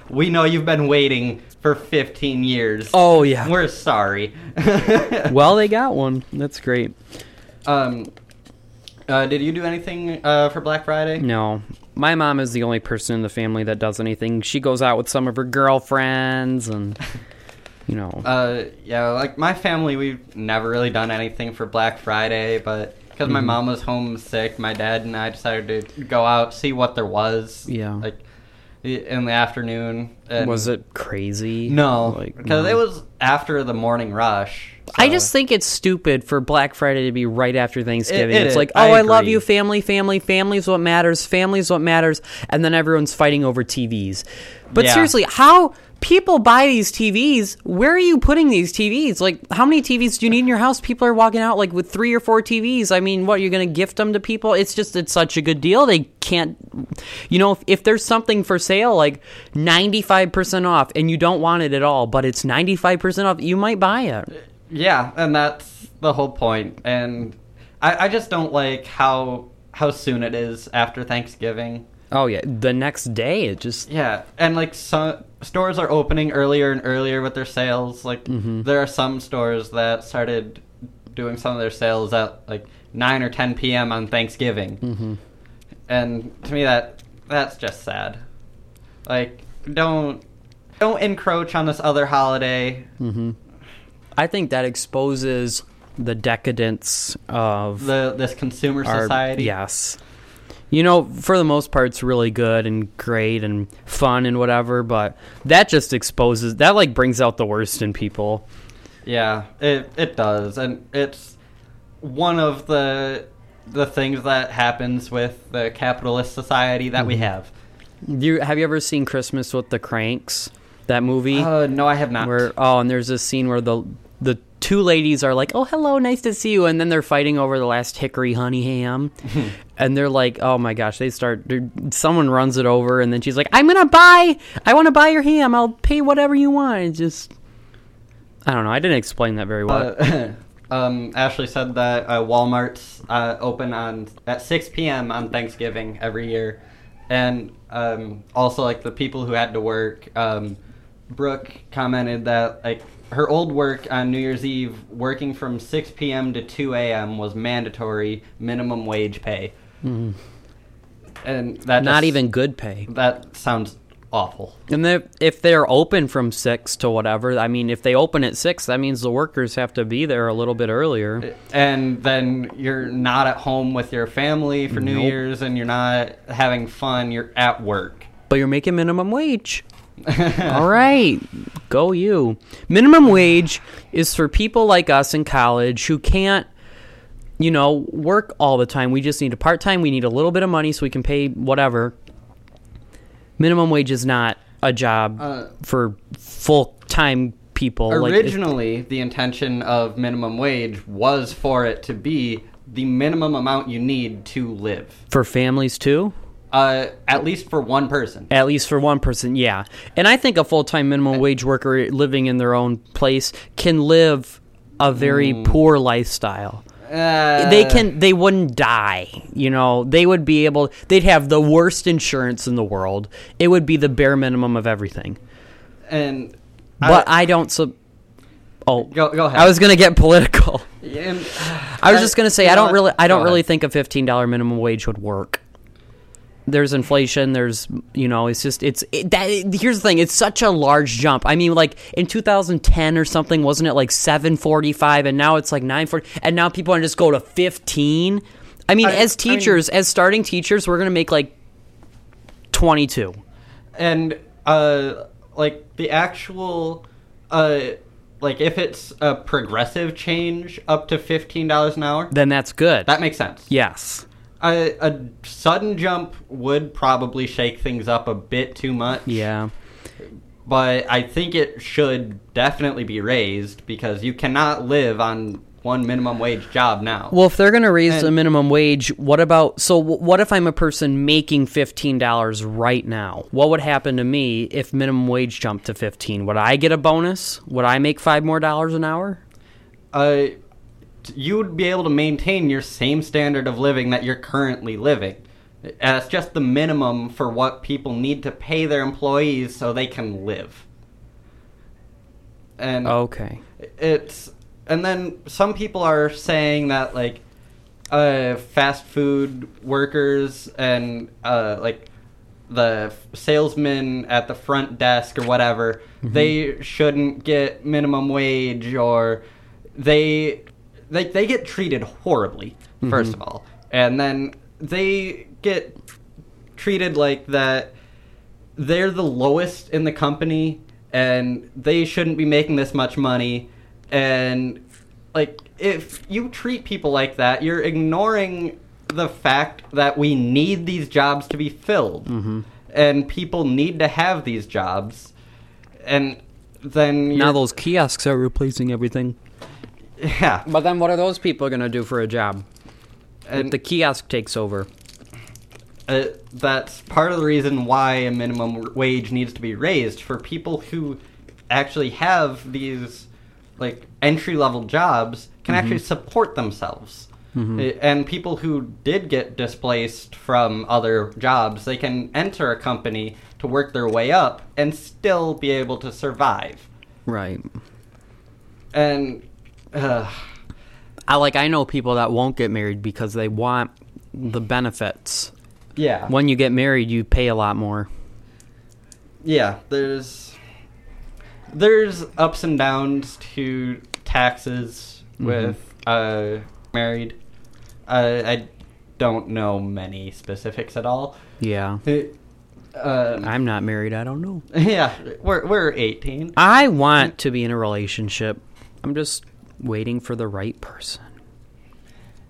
[SPEAKER 1] we know you've been waiting for 15 years.
[SPEAKER 2] oh yeah
[SPEAKER 1] we're sorry."
[SPEAKER 2] well they got one that's great
[SPEAKER 1] um, uh, did you do anything uh, for Black Friday?
[SPEAKER 2] No. My mom is the only person in the family that does anything. She goes out with some of her girlfriends and you know.
[SPEAKER 1] Uh, yeah, like my family, we've never really done anything for Black Friday, but because my
[SPEAKER 2] Mhm.
[SPEAKER 1] mom was home sick, my dad and I decided to go out see what there was.
[SPEAKER 2] Yeah.
[SPEAKER 1] like in the afternoon.
[SPEAKER 2] was it crazy?
[SPEAKER 1] No,
[SPEAKER 2] Like,
[SPEAKER 1] because
[SPEAKER 2] no.
[SPEAKER 1] it was after the morning rush.
[SPEAKER 2] I just think it's stupid for Black Friday to be right after Thanksgiving.
[SPEAKER 1] it
[SPEAKER 2] it's
[SPEAKER 1] is.
[SPEAKER 2] like, oh, I, love you, family, family, family's what matters, family's what matters, and then everyone's fighting over TVs. But
[SPEAKER 1] Yeah.
[SPEAKER 2] seriously, how people buy these TVs? Where are you putting these TVs? Like, how many TVs do you need in your house? People are walking out like with three or four TVs. I mean, what you're going to gift them to people? It's just it's such a good deal. They can't, you know, if, if there's something for sale like 95% off and you don't want it at all, but it's 95% off, you might buy it.
[SPEAKER 1] Yeah, and that's the whole point. And I, I just don't like how how soon it is after Thanksgiving.
[SPEAKER 2] Oh yeah, the next day it just
[SPEAKER 1] Yeah, and like some stores are opening earlier and earlier with their sales. Like
[SPEAKER 2] Mhm.
[SPEAKER 1] there are some stores that started doing some of their sales at like nine or ten p.m. on Thanksgiving,
[SPEAKER 2] Mhm.
[SPEAKER 1] and to me that that's just sad. Like don't don't encroach on this other holiday.
[SPEAKER 2] hmm I think that exposes the decadence of
[SPEAKER 1] The this consumer
[SPEAKER 2] our
[SPEAKER 1] society.
[SPEAKER 2] yes. You know, for the most part, it's really good and great and fun and whatever, but that just exposes that like brings out the worst in people.
[SPEAKER 1] Yeah, it it does, and it's one of the the things that happens with the capitalist society that we
[SPEAKER 2] Mhm.
[SPEAKER 1] have.
[SPEAKER 2] Do you, have you ever seen Christmas with the Cranks? That movie?
[SPEAKER 1] Uh, no, I have not.
[SPEAKER 2] Where oh, and there's this scene where the the two ladies are like, "Oh, hello, nice to see you," and then they're fighting over the last hickory honey ham, and they're like, "Oh my gosh!" They start. Someone runs it over, and then she's like, "I'm gonna buy. I want to buy your ham. I'll pay whatever you want." It's just, I don't know. I didn't explain that very well.
[SPEAKER 1] Uh, um, Ashley said that uh, Walmart's uh, open on at 6 p.m. on Thanksgiving every year, and um, also like the people who had to work. Um, Brooke commented that like her old work on New Year's Eve, working from 6 p.m. to 2 a.m. was mandatory minimum wage pay,
[SPEAKER 2] Mhm.
[SPEAKER 1] and that
[SPEAKER 2] Not
[SPEAKER 1] just-
[SPEAKER 2] even good pay.
[SPEAKER 1] that sounds awful.
[SPEAKER 2] And they if they're open from six to whatever, I mean, if they open at six, that means the workers have to be there a little bit earlier.
[SPEAKER 1] and then you're not at home with your family for New Year's and you're not having fun, you're at work.
[SPEAKER 2] but you're making minimum wage. All right, go you. Minimum wage is for people like us in college who can't, you know, work all the time. We just need a part time. We need a little bit of money so we can pay whatever. Minimum wage is not a job
[SPEAKER 1] Uh,
[SPEAKER 2] for full time people. Like,
[SPEAKER 1] Originally, the intention of minimum wage was for it to be the minimum amount you need to live.
[SPEAKER 2] for families too.
[SPEAKER 1] Uh, at least for one person.
[SPEAKER 2] At least for one person, yeah. And I think a full time minimum wage worker living in their own place can live a very poor lifestyle.
[SPEAKER 1] Uh,
[SPEAKER 2] they can they wouldn't die you know they would be able they'd have the worst insurance in the world it would be the bare minimum of everything
[SPEAKER 1] and
[SPEAKER 2] but i, don't sub oh
[SPEAKER 1] go go ahead.
[SPEAKER 2] i was gonna get political
[SPEAKER 1] And-
[SPEAKER 2] i was just gonna say i don't really i don't really think a $15 minimum wage would work there's inflation there's you know it's just it's it, that here's the thing it's such a large jump. I mean like in 2010 or something wasn't it like 745 and now it's like 940 and now people want to just go to 15 i mean
[SPEAKER 1] I-
[SPEAKER 2] as
[SPEAKER 1] I mean-
[SPEAKER 2] teachers as starting teachers we're gonna make like 22
[SPEAKER 1] and uh like the actual uh like if it's a progressive change up to $15 an hour
[SPEAKER 2] then that's good.
[SPEAKER 1] that makes sense.
[SPEAKER 2] Yes
[SPEAKER 1] a, a sudden jump would probably shake things up a bit too much
[SPEAKER 2] yeah
[SPEAKER 1] but i think it should definitely be raised because you cannot live on one minimum wage job now
[SPEAKER 2] Well, if they're going to raise
[SPEAKER 1] And-
[SPEAKER 2] the minimum wage, what about? So, what if I'm a person making fifteen dollars right now? What would happen to me if minimum wage jumped to fifteen? Would I get a bonus? Would I make five more dollars an hour?
[SPEAKER 1] uh, you would be able to maintain your same standard of living that you're currently living. It's just the minimum for what people need to pay their employees so they can live. And
[SPEAKER 2] Okay.
[SPEAKER 1] it's and then some people are saying that like uh, fast food workers and uh, like the salesmen at the front desk or whatever they shouldn't get minimum wage or they they they get treated horribly 1st of mm-hmm. all. And then they get treated like that they're the lowest in the company and they shouldn't be making this much money. And like if you treat people like that you're ignoring the fact that we need these jobs to be filled. Mm-hmm. And people need to have these jobs. And then
[SPEAKER 2] Now those kiosks are replacing everything.
[SPEAKER 1] Yeah
[SPEAKER 2] But then, what are those people going to do for a job? If
[SPEAKER 1] and
[SPEAKER 2] the kiosk takes over.
[SPEAKER 1] uh, that's part of the reason why a minimum wage needs to be raised for people who actually have these like entry level jobs can actually support themselves Uh, and people who did get displaced from other jobs they can enter a company to work their way up and still be able to survive
[SPEAKER 2] Right.
[SPEAKER 1] and uh,
[SPEAKER 2] I like. I know people that won't get married because they want the benefits.
[SPEAKER 1] yeah
[SPEAKER 2] When you get married, you pay a lot more.
[SPEAKER 1] yeah there's there's ups and downs to taxes with uh married uh, i don't know many specifics at all
[SPEAKER 2] Yeah.
[SPEAKER 1] um,
[SPEAKER 2] I'm not married. I don't know.
[SPEAKER 1] yeah we're we're 18
[SPEAKER 2] I want to be in a relationship. I'm just waiting for the right person.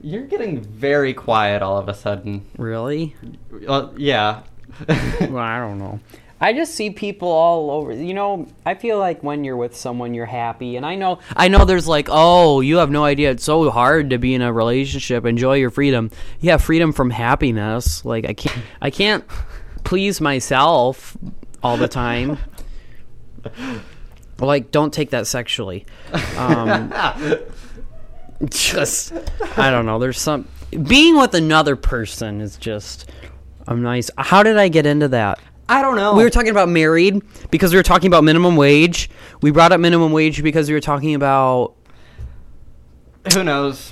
[SPEAKER 1] you're getting very quiet all of a sudden
[SPEAKER 2] Really?
[SPEAKER 1] well, yeah
[SPEAKER 2] Well, I don't know. I just see people all over. You know, I feel like when you're with someone, you're happy, and I know, I know, there's like, oh, you have no idea. It's so hard to be in a relationship. Enjoy your freedom. Yeah, freedom from happiness. Like I can't, I can't please myself all the time. Like, don't take that sexually. Um, just, I don't know. There's some being with another person is just. I'm nice. How did I get into that?
[SPEAKER 1] i don't know
[SPEAKER 2] We were talking about married because we were talking about minimum wage. We brought up minimum wage because we were talking about
[SPEAKER 1] who knows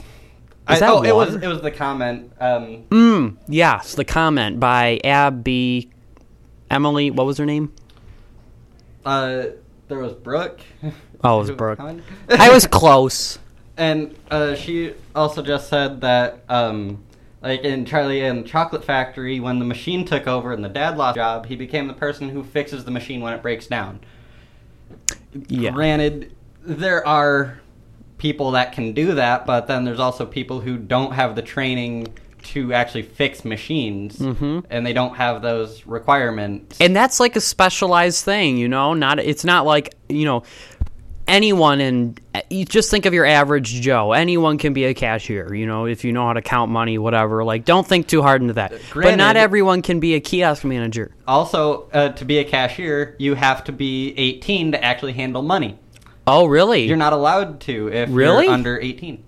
[SPEAKER 1] I,
[SPEAKER 2] that
[SPEAKER 1] oh it was it was the comment um
[SPEAKER 2] mm, yes, the comment by Abby Emily, what was her name?
[SPEAKER 1] uh there was brooke
[SPEAKER 2] Oh, it was Brooke. I was close.
[SPEAKER 1] And uh, she also just said that, um, Like in Charlie and the Chocolate Factory, when the machine took over and the dad lost job, he became the person who fixes the machine when it breaks down.
[SPEAKER 2] Yeah.
[SPEAKER 1] Granted, there are people that can do that, but then there's also people who don't have the training to actually fix machines,
[SPEAKER 2] Mhm.
[SPEAKER 1] and they don't have those requirements.
[SPEAKER 2] and that's like a specialized thing you know not it's not like you know anyone in you just think of your average joe anyone can be a cashier you know if you know how to count money whatever like don't think too hard into that but not everyone can be a kiosk manager
[SPEAKER 1] also, uh, to be a cashier, you have to be 18 to actually handle money.
[SPEAKER 2] oh really
[SPEAKER 1] You're not allowed to if
[SPEAKER 2] Really?
[SPEAKER 1] you're under 18.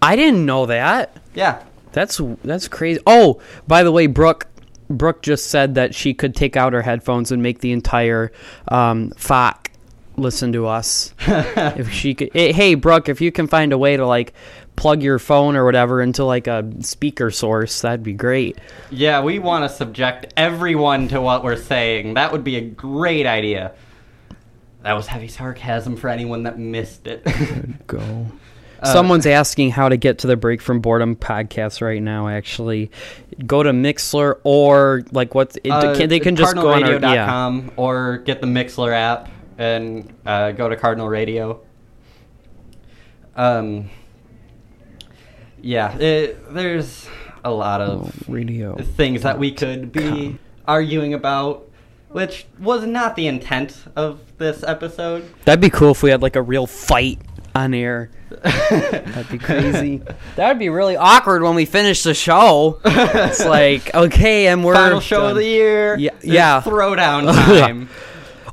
[SPEAKER 2] i didn't know that
[SPEAKER 1] Yeah.
[SPEAKER 2] That's that's crazy oh by the way brooke brooke just said that she could take out her headphones and make the entire um FOC listen to us if she could eh, hey brooke if you can find a way to like plug your phone or whatever into like a speaker source that'd be great
[SPEAKER 1] Yeah, we want to subject everyone to what we're saying. That would be a great idea. That was heavy sarcasm for anyone that missed it.
[SPEAKER 2] go
[SPEAKER 1] Uh,
[SPEAKER 2] someone's asking how to get to the break from boredom podcast right now actually go to Mixlr or like what
[SPEAKER 1] Uh,
[SPEAKER 2] can, they can just go on our yeah
[SPEAKER 1] or get the Mixlr app and uh, go to Cardinal Radio. Um, yeah, it, there's a lot of
[SPEAKER 2] radio
[SPEAKER 1] things that we could be arguing about, which was not the intent of this episode.
[SPEAKER 2] That'd be cool if we had like a real fight on air. That'd be crazy. that would be really awkward when we finish the show. It's like, okay, and we're
[SPEAKER 1] Final show
[SPEAKER 2] done.
[SPEAKER 1] of the year.
[SPEAKER 2] Yeah, yeah.
[SPEAKER 1] Throwdown time.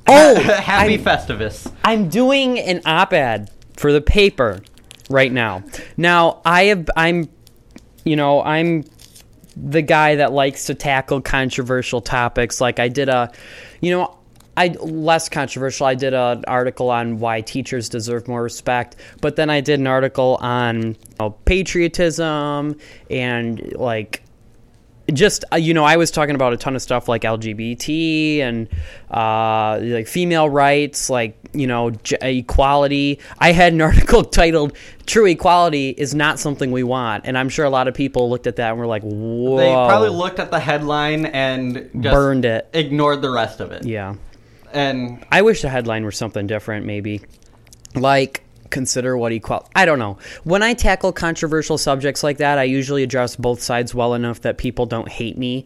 [SPEAKER 2] Oh,
[SPEAKER 1] happy
[SPEAKER 2] I'm-
[SPEAKER 1] Festivus.
[SPEAKER 2] I'm doing an op-ed for the paper right now. Now, I have I'm you know, I'm the guy that likes to tackle controversial topics like I did a you know, I less controversial. I did an article on why teachers deserve more respect, but then I did an article on you know, patriotism and like just uh, you know i was talking about a ton of stuff like lgbt and uh, like female rights like you know j- equality i had an article titled true equality is not something we want and i'm sure a lot of people looked at that and were like whoa
[SPEAKER 1] They probably looked at the headline and just
[SPEAKER 2] Burned it.
[SPEAKER 1] ignored the rest of it.
[SPEAKER 2] yeah
[SPEAKER 1] And
[SPEAKER 2] i wish the headline were something different maybe. Like consider what he equal i don't know. When i tackle controversial subjects like that i usually address both sides well enough that people don't hate me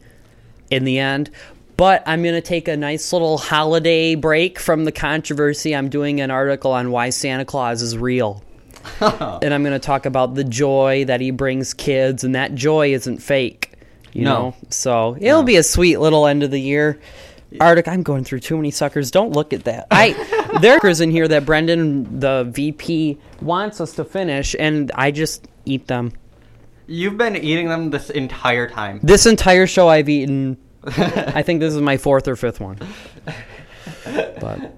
[SPEAKER 2] in the end. But i'm going to take a nice little holiday break from the controversy i'm doing an article on why santa claus is real. And i'm going to talk about the joy that he brings kids and that joy isn't fake you
[SPEAKER 1] No.
[SPEAKER 2] know? So it'll be a sweet little end of the year article i'm going through too many suckers. Don't look at that. I there's in here that brendan the vp wants us to finish and i just eat them.
[SPEAKER 1] You've been eating them this entire time.
[SPEAKER 2] this entire show i've eaten i think this is my fourth or fifth one. But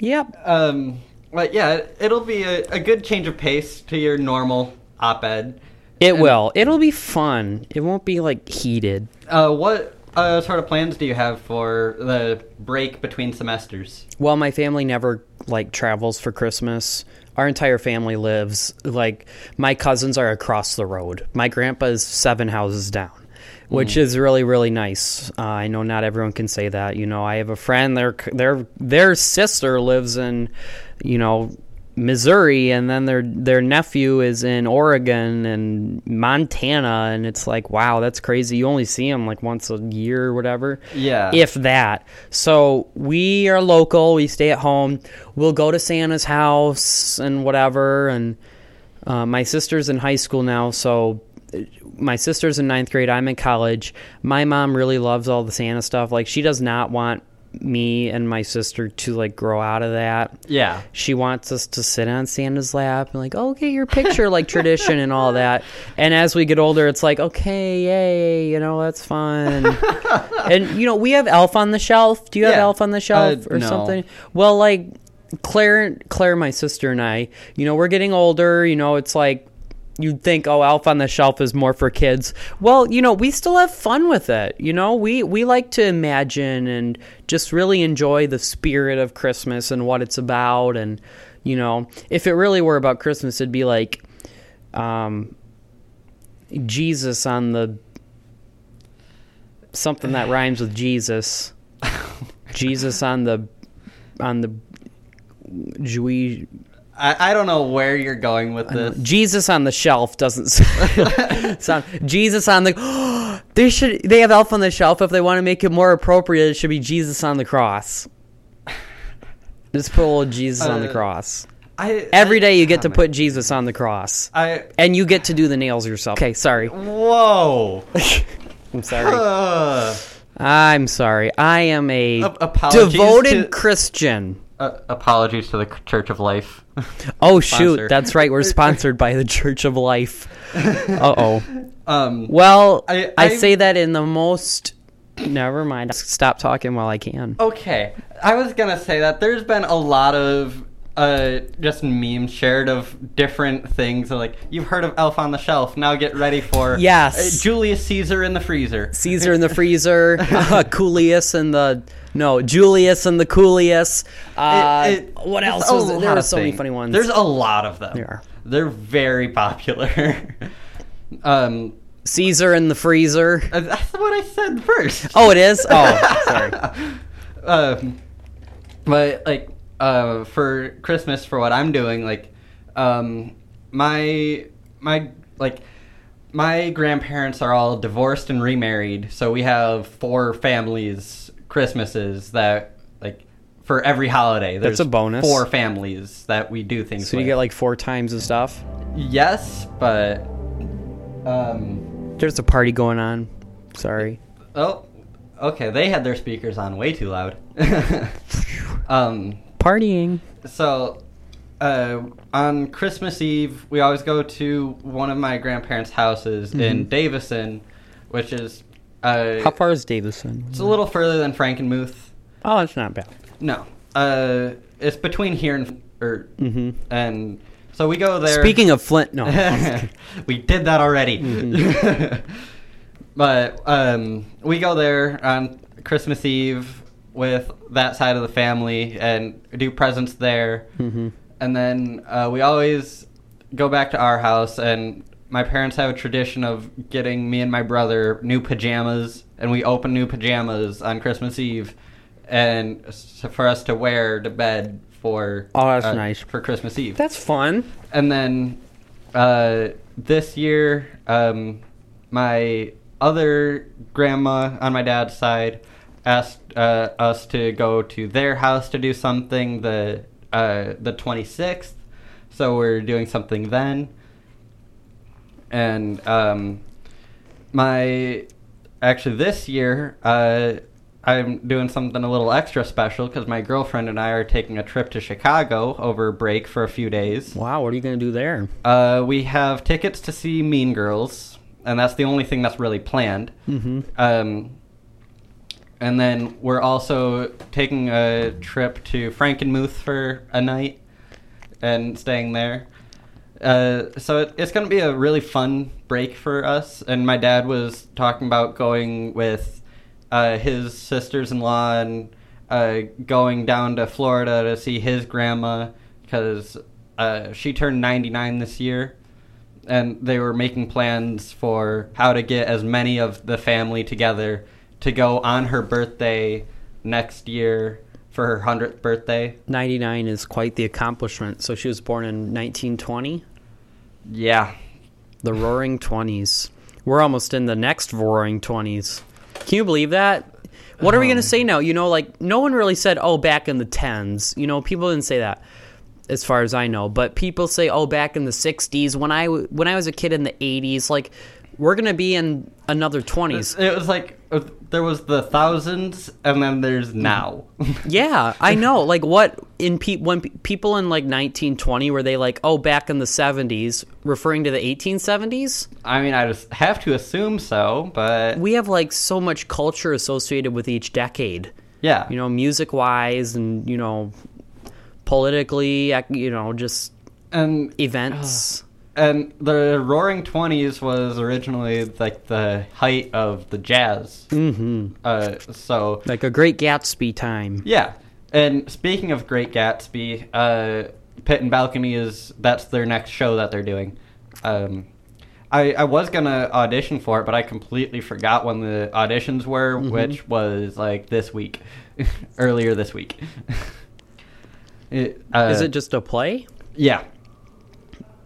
[SPEAKER 2] yep.
[SPEAKER 1] Um, but yeah, it'll be a, a good change of pace to your normal op-ed.
[SPEAKER 2] it will. It'll be fun. It won't be like heated.
[SPEAKER 1] Uh, what uh, sort of plans do you have for the break between semesters?
[SPEAKER 2] Well, my family never like travels for Christmas. Our entire family lives like my cousins are across the road. My grandpa is seven houses down, which is really really nice. Uh, I know not everyone can say that. You know, I have a friend their their their sister lives in, you know, Missouri, and then their their nephew is in Oregon and Montana, and it's like wow, that's crazy. You only see him like once a year or whatever
[SPEAKER 1] Yeah.
[SPEAKER 2] if that. So we are local. We stay at home. We'll go to Santa's house and whatever. And uh, my sister's in high school now, so uh, my sister's in ninth grade. I'm in college. My mom really loves all the Santa stuff. Like she does not want me and my sister to like grow out of that.
[SPEAKER 1] Yeah.
[SPEAKER 2] She wants us to sit on Santa's lap and like, oh, get your picture, like tradition and all that. And as we get older, it's like, okay, yay, you know, that's fun. and you know, we have Elf on the Shelf. Do you have
[SPEAKER 1] Yeah.
[SPEAKER 2] Elf on the Shelf
[SPEAKER 1] Uh,
[SPEAKER 2] or
[SPEAKER 1] no.
[SPEAKER 2] something? Well, like Claire, Claire, my sister and I, you know, we're getting older. You know, it's like you'd think, oh, Elf on the Shelf is more for kids. Well, you know, we still have fun with it. You know, we we like to imagine and just really enjoy the spirit of Christmas and what it's about. And you know, if it really were about Christmas, it'd be like, um, Jesus on the something that rhymes with Jesus. Jesus on the on the Jewish
[SPEAKER 1] I, I don't know where you're going with this.
[SPEAKER 2] Jesus on the shelf doesn't sound Jesus on the they should they have Elf on the shelf if they want to make it more appropriate it should be Jesus on the cross. Just put a little Jesus on the
[SPEAKER 1] Uh,
[SPEAKER 2] cross.
[SPEAKER 1] I,
[SPEAKER 2] Every
[SPEAKER 1] I-
[SPEAKER 2] day you get to put Jesus on the cross.
[SPEAKER 1] I.
[SPEAKER 2] And you get to do the nails yourself. Okay, sorry.
[SPEAKER 1] Whoa.
[SPEAKER 2] I'm sorry.
[SPEAKER 1] Uh,
[SPEAKER 2] I'm sorry. I am a devoted
[SPEAKER 1] to-
[SPEAKER 2] Christian.
[SPEAKER 1] uh, apologies to the Church of Life.
[SPEAKER 2] Oh
[SPEAKER 1] Sponsor.
[SPEAKER 2] shoot, that's right. We're sponsored by the Church of Life. Uh oh.
[SPEAKER 1] um.
[SPEAKER 2] Well, I,
[SPEAKER 1] I- I-
[SPEAKER 2] say that in the most. Never mind. Stop talking while I can.
[SPEAKER 1] Okay, I was gonna say that there's been a lot of uh just memes shared of different things. Like you've heard of Elf on the Shelf. Now get ready for
[SPEAKER 2] Yes.
[SPEAKER 1] uh, Julius Caesar in the freezer.
[SPEAKER 2] Caesar in the freezer. Uh, Coolius and the no Julius and the Coolius. Uh,
[SPEAKER 1] It- it-
[SPEAKER 2] what else was there? Were so many funny ones.
[SPEAKER 1] There's a lot of them.
[SPEAKER 2] There are.
[SPEAKER 1] They're very popular. um,
[SPEAKER 2] Caesar in the freezer.
[SPEAKER 1] uh, that's what I said first.
[SPEAKER 2] Oh, it is. Oh, sorry.
[SPEAKER 1] um, but like uh, for Christmas, for what I'm doing, like um, my my like my grandparents are all divorced and remarried, so we have four families Christmases that like for every holiday.
[SPEAKER 2] That's
[SPEAKER 1] There's
[SPEAKER 2] a bonus.
[SPEAKER 1] Four families that we do things.
[SPEAKER 2] So you
[SPEAKER 1] with.
[SPEAKER 2] get like four times the stuff.
[SPEAKER 1] yes, but um,
[SPEAKER 2] There's a party going on. Sorry.
[SPEAKER 1] oh, okay. They had their speakers on way too loud. um,
[SPEAKER 2] Partying.
[SPEAKER 1] So, uh, on Christmas Eve, we always go to one of my grandparents' houses in Davison, which is uh,
[SPEAKER 2] How far is Davison?
[SPEAKER 1] it's a little further than Frankenmuth.
[SPEAKER 2] Oh, it's not bad.
[SPEAKER 1] No, uh, it's between here and or
[SPEAKER 2] hmm
[SPEAKER 1] and so we go there.
[SPEAKER 2] Speaking of Flint, no.
[SPEAKER 1] we did that already. but um, we go there on Christmas Eve with that side of the family and do presents there.
[SPEAKER 2] hmm
[SPEAKER 1] And then uh, we always go back to our house, and my parents have a tradition of getting me and my brother new pajamas, and we open new pajamas on Christmas Eve, and for us to wear to bed for
[SPEAKER 2] Oh, that's
[SPEAKER 1] uh,
[SPEAKER 2] nice.
[SPEAKER 1] for Christmas Eve.
[SPEAKER 2] That's fun.
[SPEAKER 1] And then uh, this year, um, my other grandma on my dad's side asked uh, us to go to their house to do something the uh, the 26th. So we're doing something then. And um, my actually this year, uh, I'm doing something a little extra special because my girlfriend and I are taking a trip to Chicago over break for a few days.
[SPEAKER 2] Wow, what are you gonna do there?
[SPEAKER 1] Uh, we have tickets to see Mean Girls, and that's the only thing that's really planned.
[SPEAKER 2] Mm-hmm.
[SPEAKER 1] Um, and then we're also taking a trip to Frankenmuth for a night and staying there. Uh, so it, it's going to be a really fun break for us. And my dad was talking about going with uh, his sisters-in-law and uh, going down to Florida to see his grandma because uh, she turned 99 this year and they were making plans for how to get as many of the family together to go on her birthday next year for her 100th birthday.
[SPEAKER 2] 99 is quite the accomplishment. So she was born in 1920,
[SPEAKER 1] Yeah.
[SPEAKER 2] the Roaring Twenties. We're almost in the next Roaring Twenties. Can you believe that? What are we
[SPEAKER 1] Um,
[SPEAKER 2] gonna say now? You know, like no one really said, "Oh, back in the tens." You know, people didn't say that, as far as I know. But people say, "Oh, back in the '60s." When I w- when I was a kid in the '80s, like we're gonna be in another 20s.
[SPEAKER 1] It was like Uh, there was the thousands and then there's mm-hmm. now.
[SPEAKER 2] Yeah, I know. Like what in pe- when pe- people in like 1920 were they like, "Oh, back in the 70s," referring to the 1870s?
[SPEAKER 1] I mean, I just have to assume so, but
[SPEAKER 2] We have like so much culture associated with each decade.
[SPEAKER 1] yeah.
[SPEAKER 2] You know, music-wise and, you know, politically, you know, just
[SPEAKER 1] and
[SPEAKER 2] events.
[SPEAKER 1] And the Roaring Twenties was originally like the height of the jazz.
[SPEAKER 2] Mhm.
[SPEAKER 1] Uh, so
[SPEAKER 2] Like a great Gatsby time.
[SPEAKER 1] yeah. And speaking of Great Gatsby, uh, Pit and Balcony is that's their next show that they're doing. Um, I, I was gonna audition for it, but I completely forgot when the auditions were,
[SPEAKER 2] Mm-hmm.
[SPEAKER 1] which was like this week, earlier this week. It, uh,
[SPEAKER 2] Is it just a play?
[SPEAKER 1] Yeah,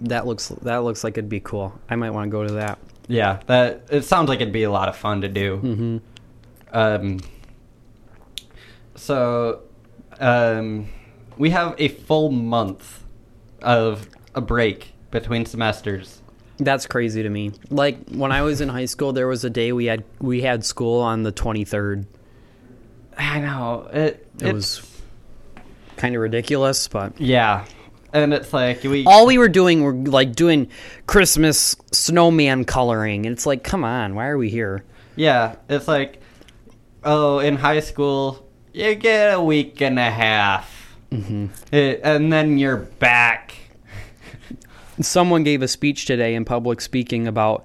[SPEAKER 2] That looks that looks like it'd be cool. I might want to go to that.
[SPEAKER 1] yeah. That it sounds like it'd be a lot of fun to do.
[SPEAKER 2] Mm-hmm.
[SPEAKER 1] Um, so, um, we have a full month of a break between semesters.
[SPEAKER 2] That's crazy to me. Like when I was in high school, there was a day we had we had school on the twenty third.
[SPEAKER 1] I know it.
[SPEAKER 2] It was kind of ridiculous, but
[SPEAKER 1] yeah, and it's like we.
[SPEAKER 2] all we were doing were like doing Christmas snowman coloring, and it's like, come on, why are we here?
[SPEAKER 1] Yeah, it's like, oh, in high school, you get a week and a half,
[SPEAKER 2] Mm-hmm.
[SPEAKER 1] It- and then you're back.
[SPEAKER 2] Someone gave a speech today in public speaking about.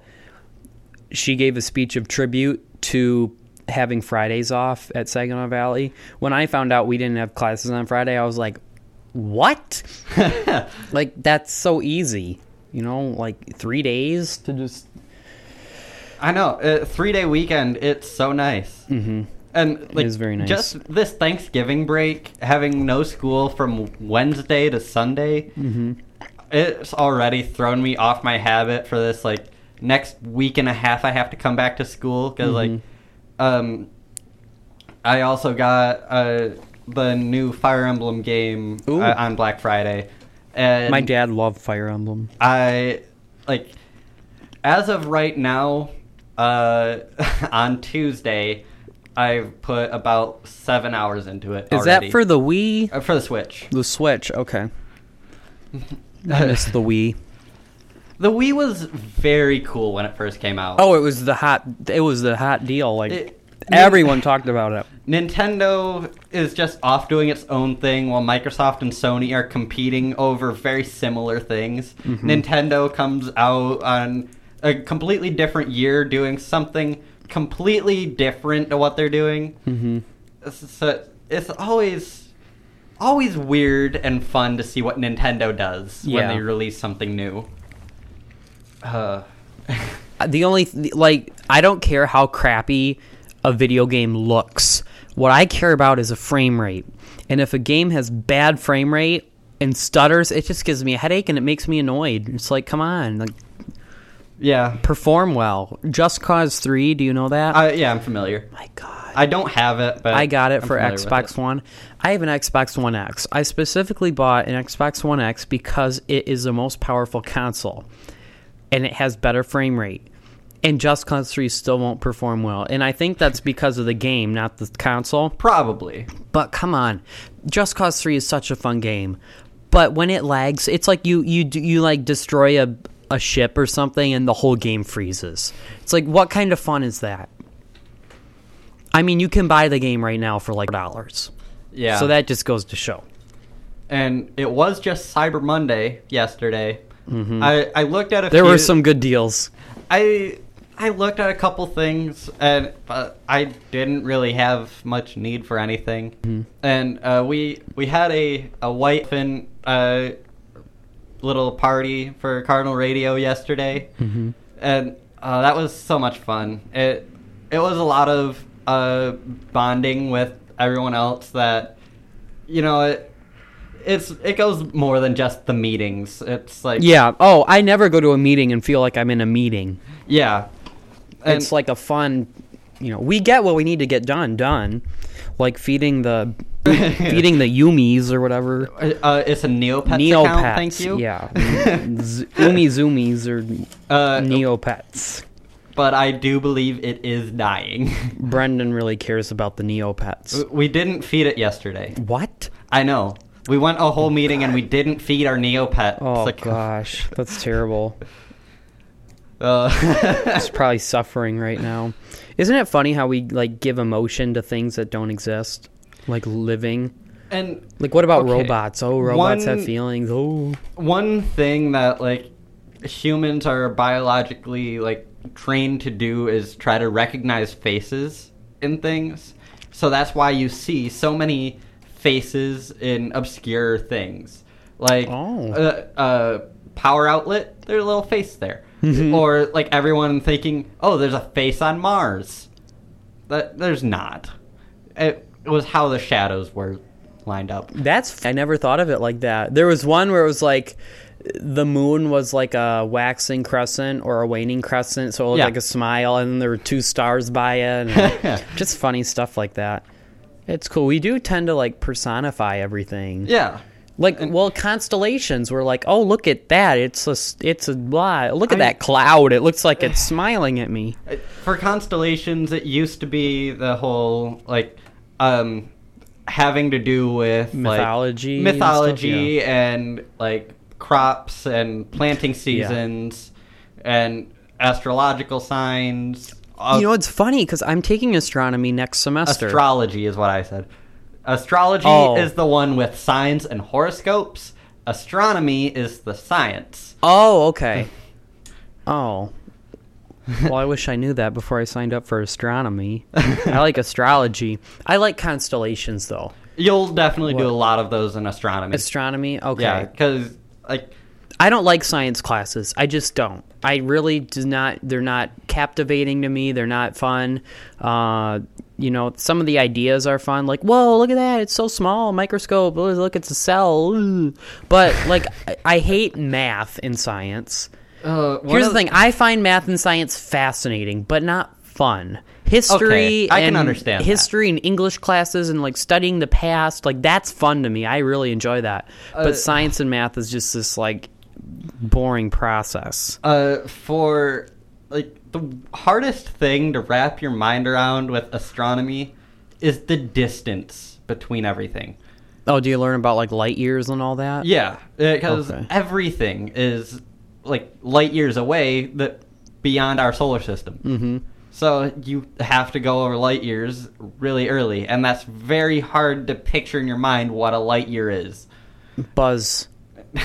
[SPEAKER 2] She gave a speech of tribute to having Fridays off at Saginaw Valley. When I found out we didn't have classes on Friday, I was like, "What? like that's so easy." You know, like three days to just
[SPEAKER 1] I know, uh, three day weekend. It's so nice.
[SPEAKER 2] Mm-hmm.
[SPEAKER 1] And like,
[SPEAKER 2] is very nice.
[SPEAKER 1] Just this Thanksgiving break, having no school from Wednesday to Sunday,
[SPEAKER 2] Mm-hmm.
[SPEAKER 1] it's already thrown me off my habit for this like next week and a half. I have to come back to school because like,
[SPEAKER 2] Mhm.
[SPEAKER 1] um, I also got uh the new Fire Emblem game uh, on Black Friday, and
[SPEAKER 2] My dad loved Fire Emblem.
[SPEAKER 1] I like as of right now, uh, on Tuesday, I've put about seven hours into it.
[SPEAKER 2] Is
[SPEAKER 1] already.
[SPEAKER 2] that for the Wii?
[SPEAKER 1] Uh, for the Switch?
[SPEAKER 2] The Switch, okay. I miss the Wii.
[SPEAKER 1] The Wii was very cool when it first came out.
[SPEAKER 2] Oh, it was the hot. It was the hot deal. Like
[SPEAKER 1] It-
[SPEAKER 2] everyone talked about it.
[SPEAKER 1] Nintendo is just off doing its own thing while Microsoft and Sony are competing over very similar things.
[SPEAKER 2] Mm-hmm.
[SPEAKER 1] Nintendo comes out on a completely different year doing something completely different to what they're doing.
[SPEAKER 2] Mm-hmm.
[SPEAKER 1] So it's always always weird and fun to see what Nintendo does when they release something new. Uh,
[SPEAKER 2] The only th- like I don't care how crappy a video game looks. What I care about is a frame rate. And if a game has bad frame rate and stutters, it just gives me a headache and it makes me annoyed. It's like, come on, like
[SPEAKER 1] yeah,
[SPEAKER 2] perform well. Just Cause 3, do you know that?
[SPEAKER 1] I, yeah, I'm familiar.
[SPEAKER 2] My god.
[SPEAKER 1] I don't have it, but
[SPEAKER 2] I got it
[SPEAKER 1] I'm
[SPEAKER 2] for Xbox
[SPEAKER 1] it.
[SPEAKER 2] One. I have an Xbox One X. I specifically bought an Xbox One X because it is the most powerful console and it has better frame rate. And Just Cause 3 still won't perform well. And I think that's because of the game, not the console.
[SPEAKER 1] Probably.
[SPEAKER 2] But come on. Just Cause 3 is such a fun game. But when it lags, it's like you you you like destroy a a ship or something and the whole game freezes. It's like what kind of fun is that? I mean, you can buy the game right now for like dollars.
[SPEAKER 1] Yeah.
[SPEAKER 2] So that just goes to show.
[SPEAKER 1] and it was just Cyber Monday yesterday. I I looked at a
[SPEAKER 2] Mm-hmm. There
[SPEAKER 1] few,
[SPEAKER 2] were some good deals.
[SPEAKER 1] I I looked at a couple things and but I didn't really have much need for anything.
[SPEAKER 2] Mm-hmm.
[SPEAKER 1] And uh, we we had a a white fin uh, little party for Cardinal Radio yesterday,
[SPEAKER 2] Mm-hmm.
[SPEAKER 1] and uh, that was so much fun. It it was a lot of uh, bonding with everyone else that you know it. It's it goes more than just the meetings. It's like
[SPEAKER 2] Yeah. Oh, I never go to a meeting and feel like I'm in a meeting.
[SPEAKER 1] yeah. And-
[SPEAKER 2] it's like a fun, you know, we get what we need to get done done, like feeding the feeding the Yumis or whatever.
[SPEAKER 1] Uh, it's a Neopets,
[SPEAKER 2] Neopets.
[SPEAKER 1] account. Thank you.
[SPEAKER 2] Yeah. Z- Umi Zoomies or
[SPEAKER 1] Uh,
[SPEAKER 2] Neopets.
[SPEAKER 1] but I do believe it is dying.
[SPEAKER 2] Brendan really cares about the Neopets.
[SPEAKER 1] we didn't feed it yesterday.
[SPEAKER 2] What?
[SPEAKER 1] I know. We went a whole meeting and we didn't feed our Neopets.
[SPEAKER 2] Oh
[SPEAKER 1] Like,
[SPEAKER 2] gosh, that's terrible.
[SPEAKER 1] Uh,
[SPEAKER 2] It's probably suffering right now. Isn't it funny how we like give emotion to things that don't exist, like living?
[SPEAKER 1] and
[SPEAKER 2] Like what about
[SPEAKER 1] Okay.
[SPEAKER 2] robots? Oh, robots have feelings. Oh,
[SPEAKER 1] one thing that like humans are biologically like trained to do is try to recognize faces in things. So that's why you see so many faces in obscure things. Like
[SPEAKER 2] Oh.
[SPEAKER 1] uh, uh, power outlet, there's a little face there. Mm-hmm. or like everyone thinking, "Oh, there's a face on Mars." That there's not. It, it was how the shadows were lined up.
[SPEAKER 2] That's I never thought of it like that. There was one where it was like the moon was like a waxing crescent or a waning crescent, so it looked
[SPEAKER 1] Yeah.
[SPEAKER 2] like a smile, and there were two stars by it. And just funny stuff like that. It's cool. We do tend to like personify everything.
[SPEAKER 1] Yeah.
[SPEAKER 2] Like, well, constellations. We're like, oh, look at that. It's a it's a blah. Look at
[SPEAKER 1] I-
[SPEAKER 2] that cloud. It looks like it's smiling at me.
[SPEAKER 1] For constellations, it used to be the whole like um having to do with like,
[SPEAKER 2] Mythology and stuff,
[SPEAKER 1] mythology, and like crops and planting seasons and astrological signs.
[SPEAKER 2] You know, it's funny because I'm taking astronomy next semester.
[SPEAKER 1] astrology is what I said. Astrology
[SPEAKER 2] Oh.
[SPEAKER 1] is the one with signs and horoscopes. Astronomy is the science.
[SPEAKER 2] Oh, okay. Oh. Well, I wish I knew that before I signed up for astronomy. I like astrology. I like constellations, though.
[SPEAKER 1] You'll definitely do a lot of those in astronomy.
[SPEAKER 2] Astronomy, okay.
[SPEAKER 1] Yeah, because like
[SPEAKER 2] I don't like science classes. I just don't. I really do not. They're not captivating to me. They're not fun. Uh, you know, some of the ideas are fun. Like, whoa, look at that! It's so small. Microscope. Look, it's a cell. But like, I, hate math in science.
[SPEAKER 1] uh,
[SPEAKER 2] Here's the thing: I find math and science fascinating, but not fun. History,
[SPEAKER 1] Okay, I can
[SPEAKER 2] and
[SPEAKER 1] understand that.
[SPEAKER 2] history and English classes and like studying the past, like that's fun to me. I really enjoy that.
[SPEAKER 1] Uh,
[SPEAKER 2] but science and math is just this like boring process.
[SPEAKER 1] Uh, for like the hardest thing to wrap your mind around with astronomy is the distance between everything.
[SPEAKER 2] Oh, do you learn about like light years and all that?
[SPEAKER 1] Yeah, because
[SPEAKER 2] Okay.
[SPEAKER 1] everything is like light years away that beyond our solar system.
[SPEAKER 2] Mm-hmm.
[SPEAKER 1] So you have to go over light years really early, and that's very hard to picture in your mind what a light year is.
[SPEAKER 2] Buzz.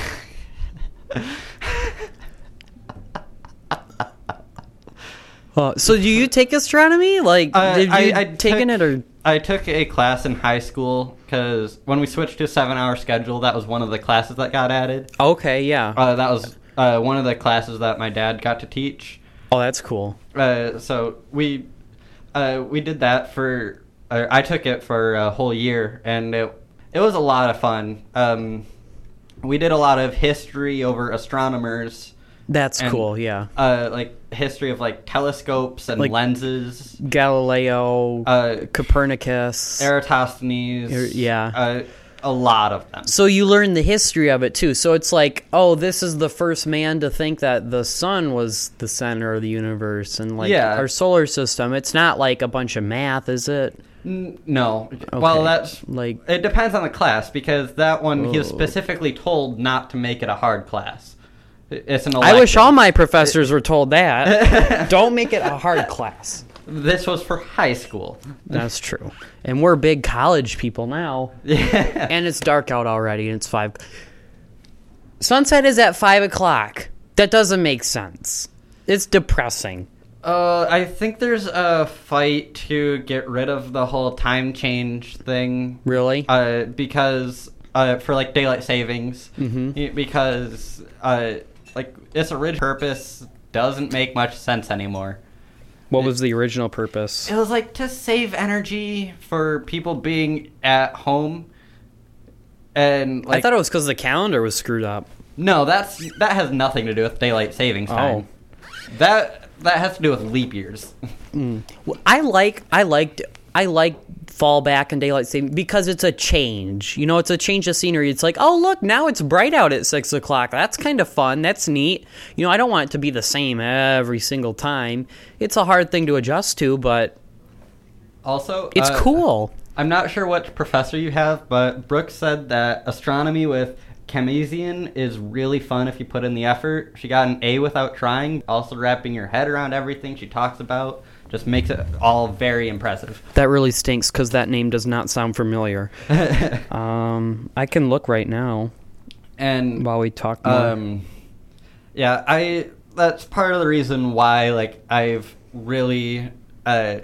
[SPEAKER 2] Uh, so do you take astronomy? Like,
[SPEAKER 1] Uh,
[SPEAKER 2] did you
[SPEAKER 1] I- I
[SPEAKER 2] taken
[SPEAKER 1] took-
[SPEAKER 2] it or?
[SPEAKER 1] I took a class in high school because when we switched to a seven-hour schedule, that was one of the classes that got added.
[SPEAKER 2] Okay, yeah.
[SPEAKER 1] Uh, that was uh, one of the classes that my dad got to teach.
[SPEAKER 2] oh, that's cool.
[SPEAKER 1] Uh, so we uh, we did that for. Uh, I took it for a whole year, and it it was a lot of fun. Um, we did a lot of history over astronomers,
[SPEAKER 2] That's
[SPEAKER 1] And-
[SPEAKER 2] cool. Yeah.
[SPEAKER 1] uh, like history of like telescopes and
[SPEAKER 2] Like-
[SPEAKER 1] lenses.
[SPEAKER 2] Galileo,
[SPEAKER 1] Uh,
[SPEAKER 2] Copernicus.
[SPEAKER 1] Eratosthenes.
[SPEAKER 2] Er, yeah.
[SPEAKER 1] Uh, a lot of them.
[SPEAKER 2] so you learn the history of it too. So it's like, oh, this is the first man to think that the sun was the center of the universe and like
[SPEAKER 1] Yeah.
[SPEAKER 2] our solar system. It's not like a bunch of math, is it?
[SPEAKER 1] No. Well,
[SPEAKER 2] Okay.
[SPEAKER 1] that's
[SPEAKER 2] Like,
[SPEAKER 1] it depends on the class because that one he was
[SPEAKER 2] Oh.
[SPEAKER 1] specifically told not to make it a hard class. It- It's an
[SPEAKER 2] I wish all my professors were told that. Don't make it a hard class.
[SPEAKER 1] This was for high school.
[SPEAKER 2] That's true. And we're big college people now.
[SPEAKER 1] Yeah.
[SPEAKER 2] And it's dark out already, and it's five. Sunset is at five o'clock. That doesn't make sense. It's depressing.
[SPEAKER 1] Uh, I think there's a fight to get rid of the whole time change thing.
[SPEAKER 2] Really?
[SPEAKER 1] Uh, because uh, for like daylight savings, mm-hmm. because uh, its original purpose doesn't make much sense anymore.
[SPEAKER 2] what was the original purpose?
[SPEAKER 1] It was like to save energy for people being at home. And like
[SPEAKER 2] I thought it was because the calendar was screwed up.
[SPEAKER 1] no, that's that has nothing to do with daylight savings time. Oh. That that has to do with leap years. Mm.
[SPEAKER 2] Well, I like I liked I like fallback and daylight saving because it's a change. You know, it's a change of scenery. It's like, oh look, now it's bright out at six o'clock. That's kind of fun. That's neat. You know, I don't want it to be the same every single time. It's a hard thing to adjust to, but
[SPEAKER 1] Also,
[SPEAKER 2] it's
[SPEAKER 1] uh,
[SPEAKER 2] cool.
[SPEAKER 1] I'm not sure what professor you have, but Brooke said that astronomy with Keynesian is really fun if you put in the effort. She got an A without trying. Also, wrapping your head around everything she talks about just makes it all very impressive.
[SPEAKER 2] That really stinks because that name does not sound familiar. Um, I can look right now
[SPEAKER 1] and
[SPEAKER 2] while we talk
[SPEAKER 1] um, yeah, I that's part of the reason why like I've really uh,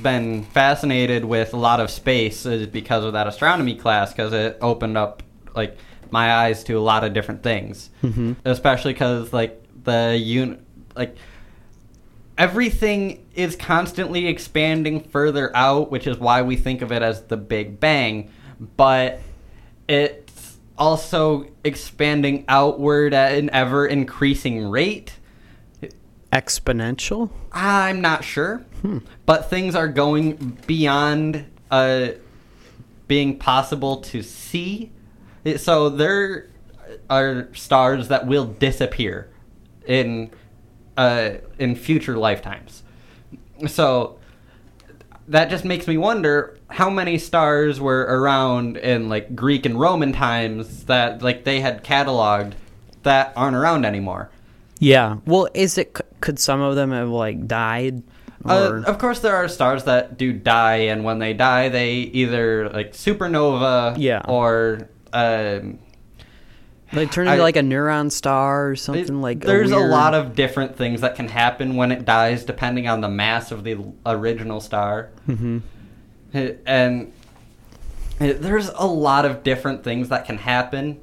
[SPEAKER 1] been fascinated with a lot of space is because of that astronomy class because it opened up like my eyes to a lot of different things,
[SPEAKER 2] Mhm.
[SPEAKER 1] especially because like the un- like everything is constantly expanding further out, which is why we think of it as the Big Bang, but it's also expanding outward at an ever increasing rate.
[SPEAKER 2] Exponential?
[SPEAKER 1] I'm not sure, but things are going beyond uh, being possible to see. So there are stars that will disappear in uh, in future lifetimes. So that just makes me wonder how many stars were around in like Greek and Roman times that like they had cataloged that aren't around anymore.
[SPEAKER 2] Yeah. Well, is it? Could some of them have like died?
[SPEAKER 1] Uh, of course, there are stars that do die, and when they die, they either like supernova,
[SPEAKER 2] Yeah.
[SPEAKER 1] or um,
[SPEAKER 2] like turn into
[SPEAKER 1] I-
[SPEAKER 2] like a neutron star or
[SPEAKER 1] it-
[SPEAKER 2] something like. That.
[SPEAKER 1] There's a,
[SPEAKER 2] weird-
[SPEAKER 1] lot of different things that can happen when it dies, depending on the mass of the original star,
[SPEAKER 2] Mhm.
[SPEAKER 1] It- and it- there's a lot of different things that can happen,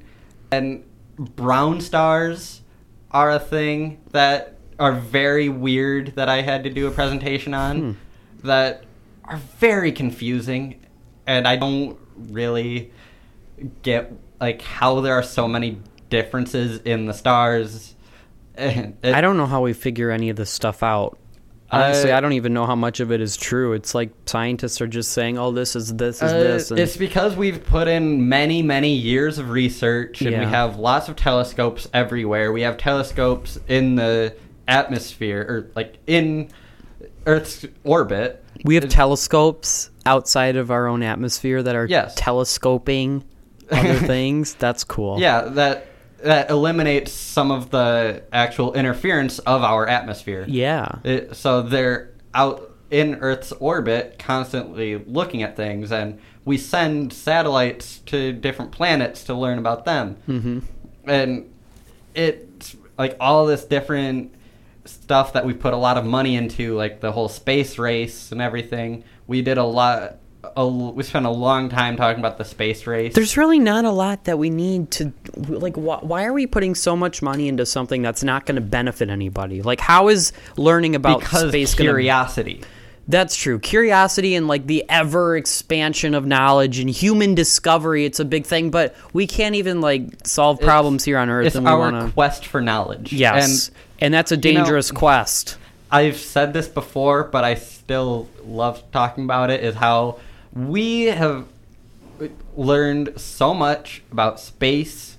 [SPEAKER 1] and brown stars are a thing that are very weird that I had to do a presentation on
[SPEAKER 2] Hmm.
[SPEAKER 1] that are very confusing and I don't really get like how there are so many differences in the stars. It-
[SPEAKER 2] I don't know how we figure any of this stuff out. Honestly,
[SPEAKER 1] Uh,
[SPEAKER 2] I don't even know how much of it is true. It's like scientists are just saying, "Oh, this is this is
[SPEAKER 1] Uh,
[SPEAKER 2] this." And
[SPEAKER 1] It's because we've put in many, many years of research, and we have lots of telescopes everywhere. We have telescopes in the atmosphere, or like in Earth's orbit.
[SPEAKER 2] we have
[SPEAKER 1] It-
[SPEAKER 2] telescopes outside of our own atmosphere that are
[SPEAKER 1] Yes.
[SPEAKER 2] telescoping other things. That's cool.
[SPEAKER 1] Yeah, that that eliminates some of the actual interference of our atmosphere.
[SPEAKER 2] Yeah.
[SPEAKER 1] It, so they're out in Earth's orbit, constantly looking at things, and we send satellites to different planets to learn about them.
[SPEAKER 2] Mm-hmm.
[SPEAKER 1] and it's like all this different stuff that we put a lot of money into, like the whole space race and everything. We did a lot. A, we spent a long time talking about the space race.
[SPEAKER 2] There's really not a lot that we need to like. Wh- why are we putting so much money into something that's not going to benefit anybody? Like, how is learning about
[SPEAKER 1] because
[SPEAKER 2] space
[SPEAKER 1] curiosity.
[SPEAKER 2] That's true. Curiosity and like the ever expansion of knowledge and human discovery, it's a big thing, but we can't even like solve problems here on Earth
[SPEAKER 1] It's
[SPEAKER 2] and we
[SPEAKER 1] our
[SPEAKER 2] want to
[SPEAKER 1] quest for knowledge.
[SPEAKER 2] Yes.
[SPEAKER 1] and
[SPEAKER 2] And, that's a
[SPEAKER 1] you know-
[SPEAKER 2] dangerous quest.
[SPEAKER 1] I've said this before, but I still love talking about it. Is how we have learned so much about space,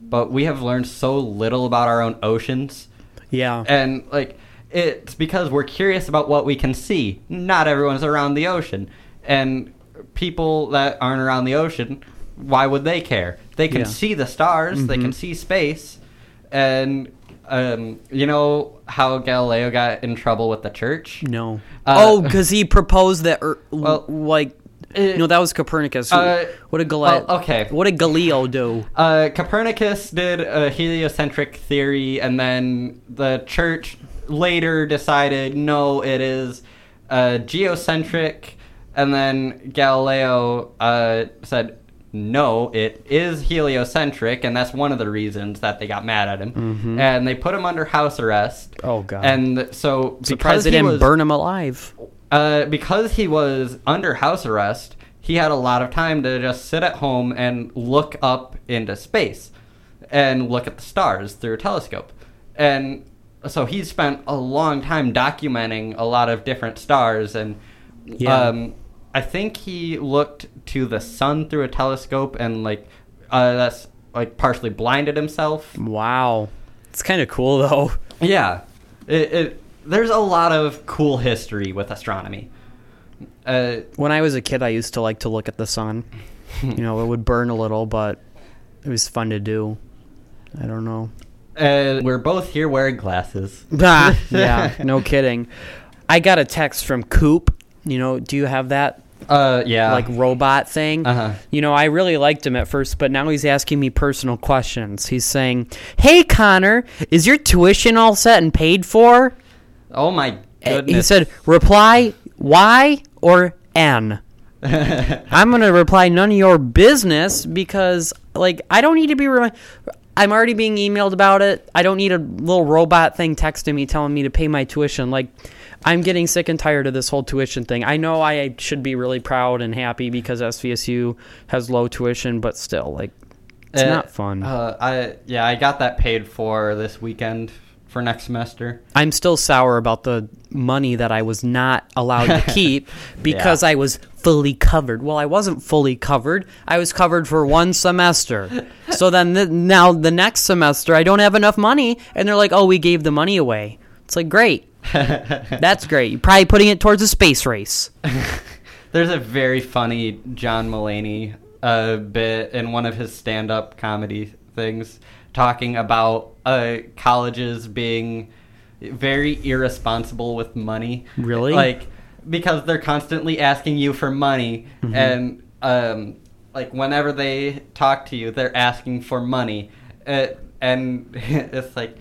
[SPEAKER 1] but we have learned so little about our own oceans.
[SPEAKER 2] Yeah.
[SPEAKER 1] And like it's because we're curious about what we can see. Not everyone's around the ocean. And people that aren't around the ocean, why would they care? They can
[SPEAKER 2] Yeah.
[SPEAKER 1] see the stars, they can mm-hmm. see space. And um, you know how Galileo got in trouble with the church?
[SPEAKER 2] no.
[SPEAKER 1] Uh,
[SPEAKER 2] oh, because he proposed that, er,
[SPEAKER 1] Well,
[SPEAKER 2] like,
[SPEAKER 1] it-
[SPEAKER 2] no, that was Copernicus.
[SPEAKER 1] Uh,
[SPEAKER 2] what did Galileo?
[SPEAKER 1] well, okay.
[SPEAKER 2] What did Galileo do?
[SPEAKER 1] Uh, Copernicus did a heliocentric theory, and then the church later decided no, it is uh, geocentric. And then Galileo uh, said no, it is heliocentric, and that's one of the reasons that they got mad at him. And they put him under house arrest.
[SPEAKER 2] Oh, God.
[SPEAKER 1] And so because
[SPEAKER 2] they
[SPEAKER 1] he
[SPEAKER 2] didn't
[SPEAKER 1] was,
[SPEAKER 2] burn him alive.
[SPEAKER 1] uh, because he was under house arrest, he had a lot of time to just sit at home and look up into space and look at the stars through a telescope. And so he spent a long time documenting a lot of different stars and
[SPEAKER 2] Yeah.
[SPEAKER 1] um, I think he looked to the sun through a telescope and like uh, that's like partially blinded himself.
[SPEAKER 2] Wow. It's kind of cool, though.
[SPEAKER 1] Yeah, it, it there's a lot of cool history with astronomy. Uh,
[SPEAKER 2] When I was a kid, I used to like to look at the sun. you know, it would burn a little, but it was fun to do. I don't know.
[SPEAKER 1] uh, we're both here wearing glasses.
[SPEAKER 2] Ah, yeah, no kidding. I got a text from Coop. You know, do you have that
[SPEAKER 1] Uh, yeah.
[SPEAKER 2] like robot thing?
[SPEAKER 1] Uh-huh.
[SPEAKER 2] You know, I really liked him at first, but now he's asking me personal questions. He's saying, "Hey Connor, is your tuition all set and paid for?"
[SPEAKER 1] oh my
[SPEAKER 2] Uh,
[SPEAKER 1] goodness.
[SPEAKER 2] He said, "Reply Y or N." I'm gonna reply none of your business because like I don't need to be remi- I'm already being emailed about it. I don't need a little robot thing texting me telling me to pay my tuition. Like, I'm getting sick and tired of this whole tuition thing. I know I should be really proud and happy because SVSU has low tuition, but still, like, it's
[SPEAKER 1] Uh,
[SPEAKER 2] not fun.
[SPEAKER 1] Uh, I yeah, I got that paid for this weekend for next semester.
[SPEAKER 2] I'm still sour about the money that I was not allowed to keep because I was fully covered. Well, I wasn't fully covered. I was covered for one semester. So then the, now the next semester I don't have enough money and they're like, "Oh, we gave the money away." It's like, "Great. That's great. You're probably putting it towards a space race."
[SPEAKER 1] There's a very funny John Mulaney uh, bit in one of his stand-up comedy things talking about uh, colleges being very irresponsible with money.
[SPEAKER 2] Really?
[SPEAKER 1] Like because they're constantly asking you for money
[SPEAKER 2] Mm-hmm.
[SPEAKER 1] and um, like whenever they talk to you, they're asking for money. Uh, and it's like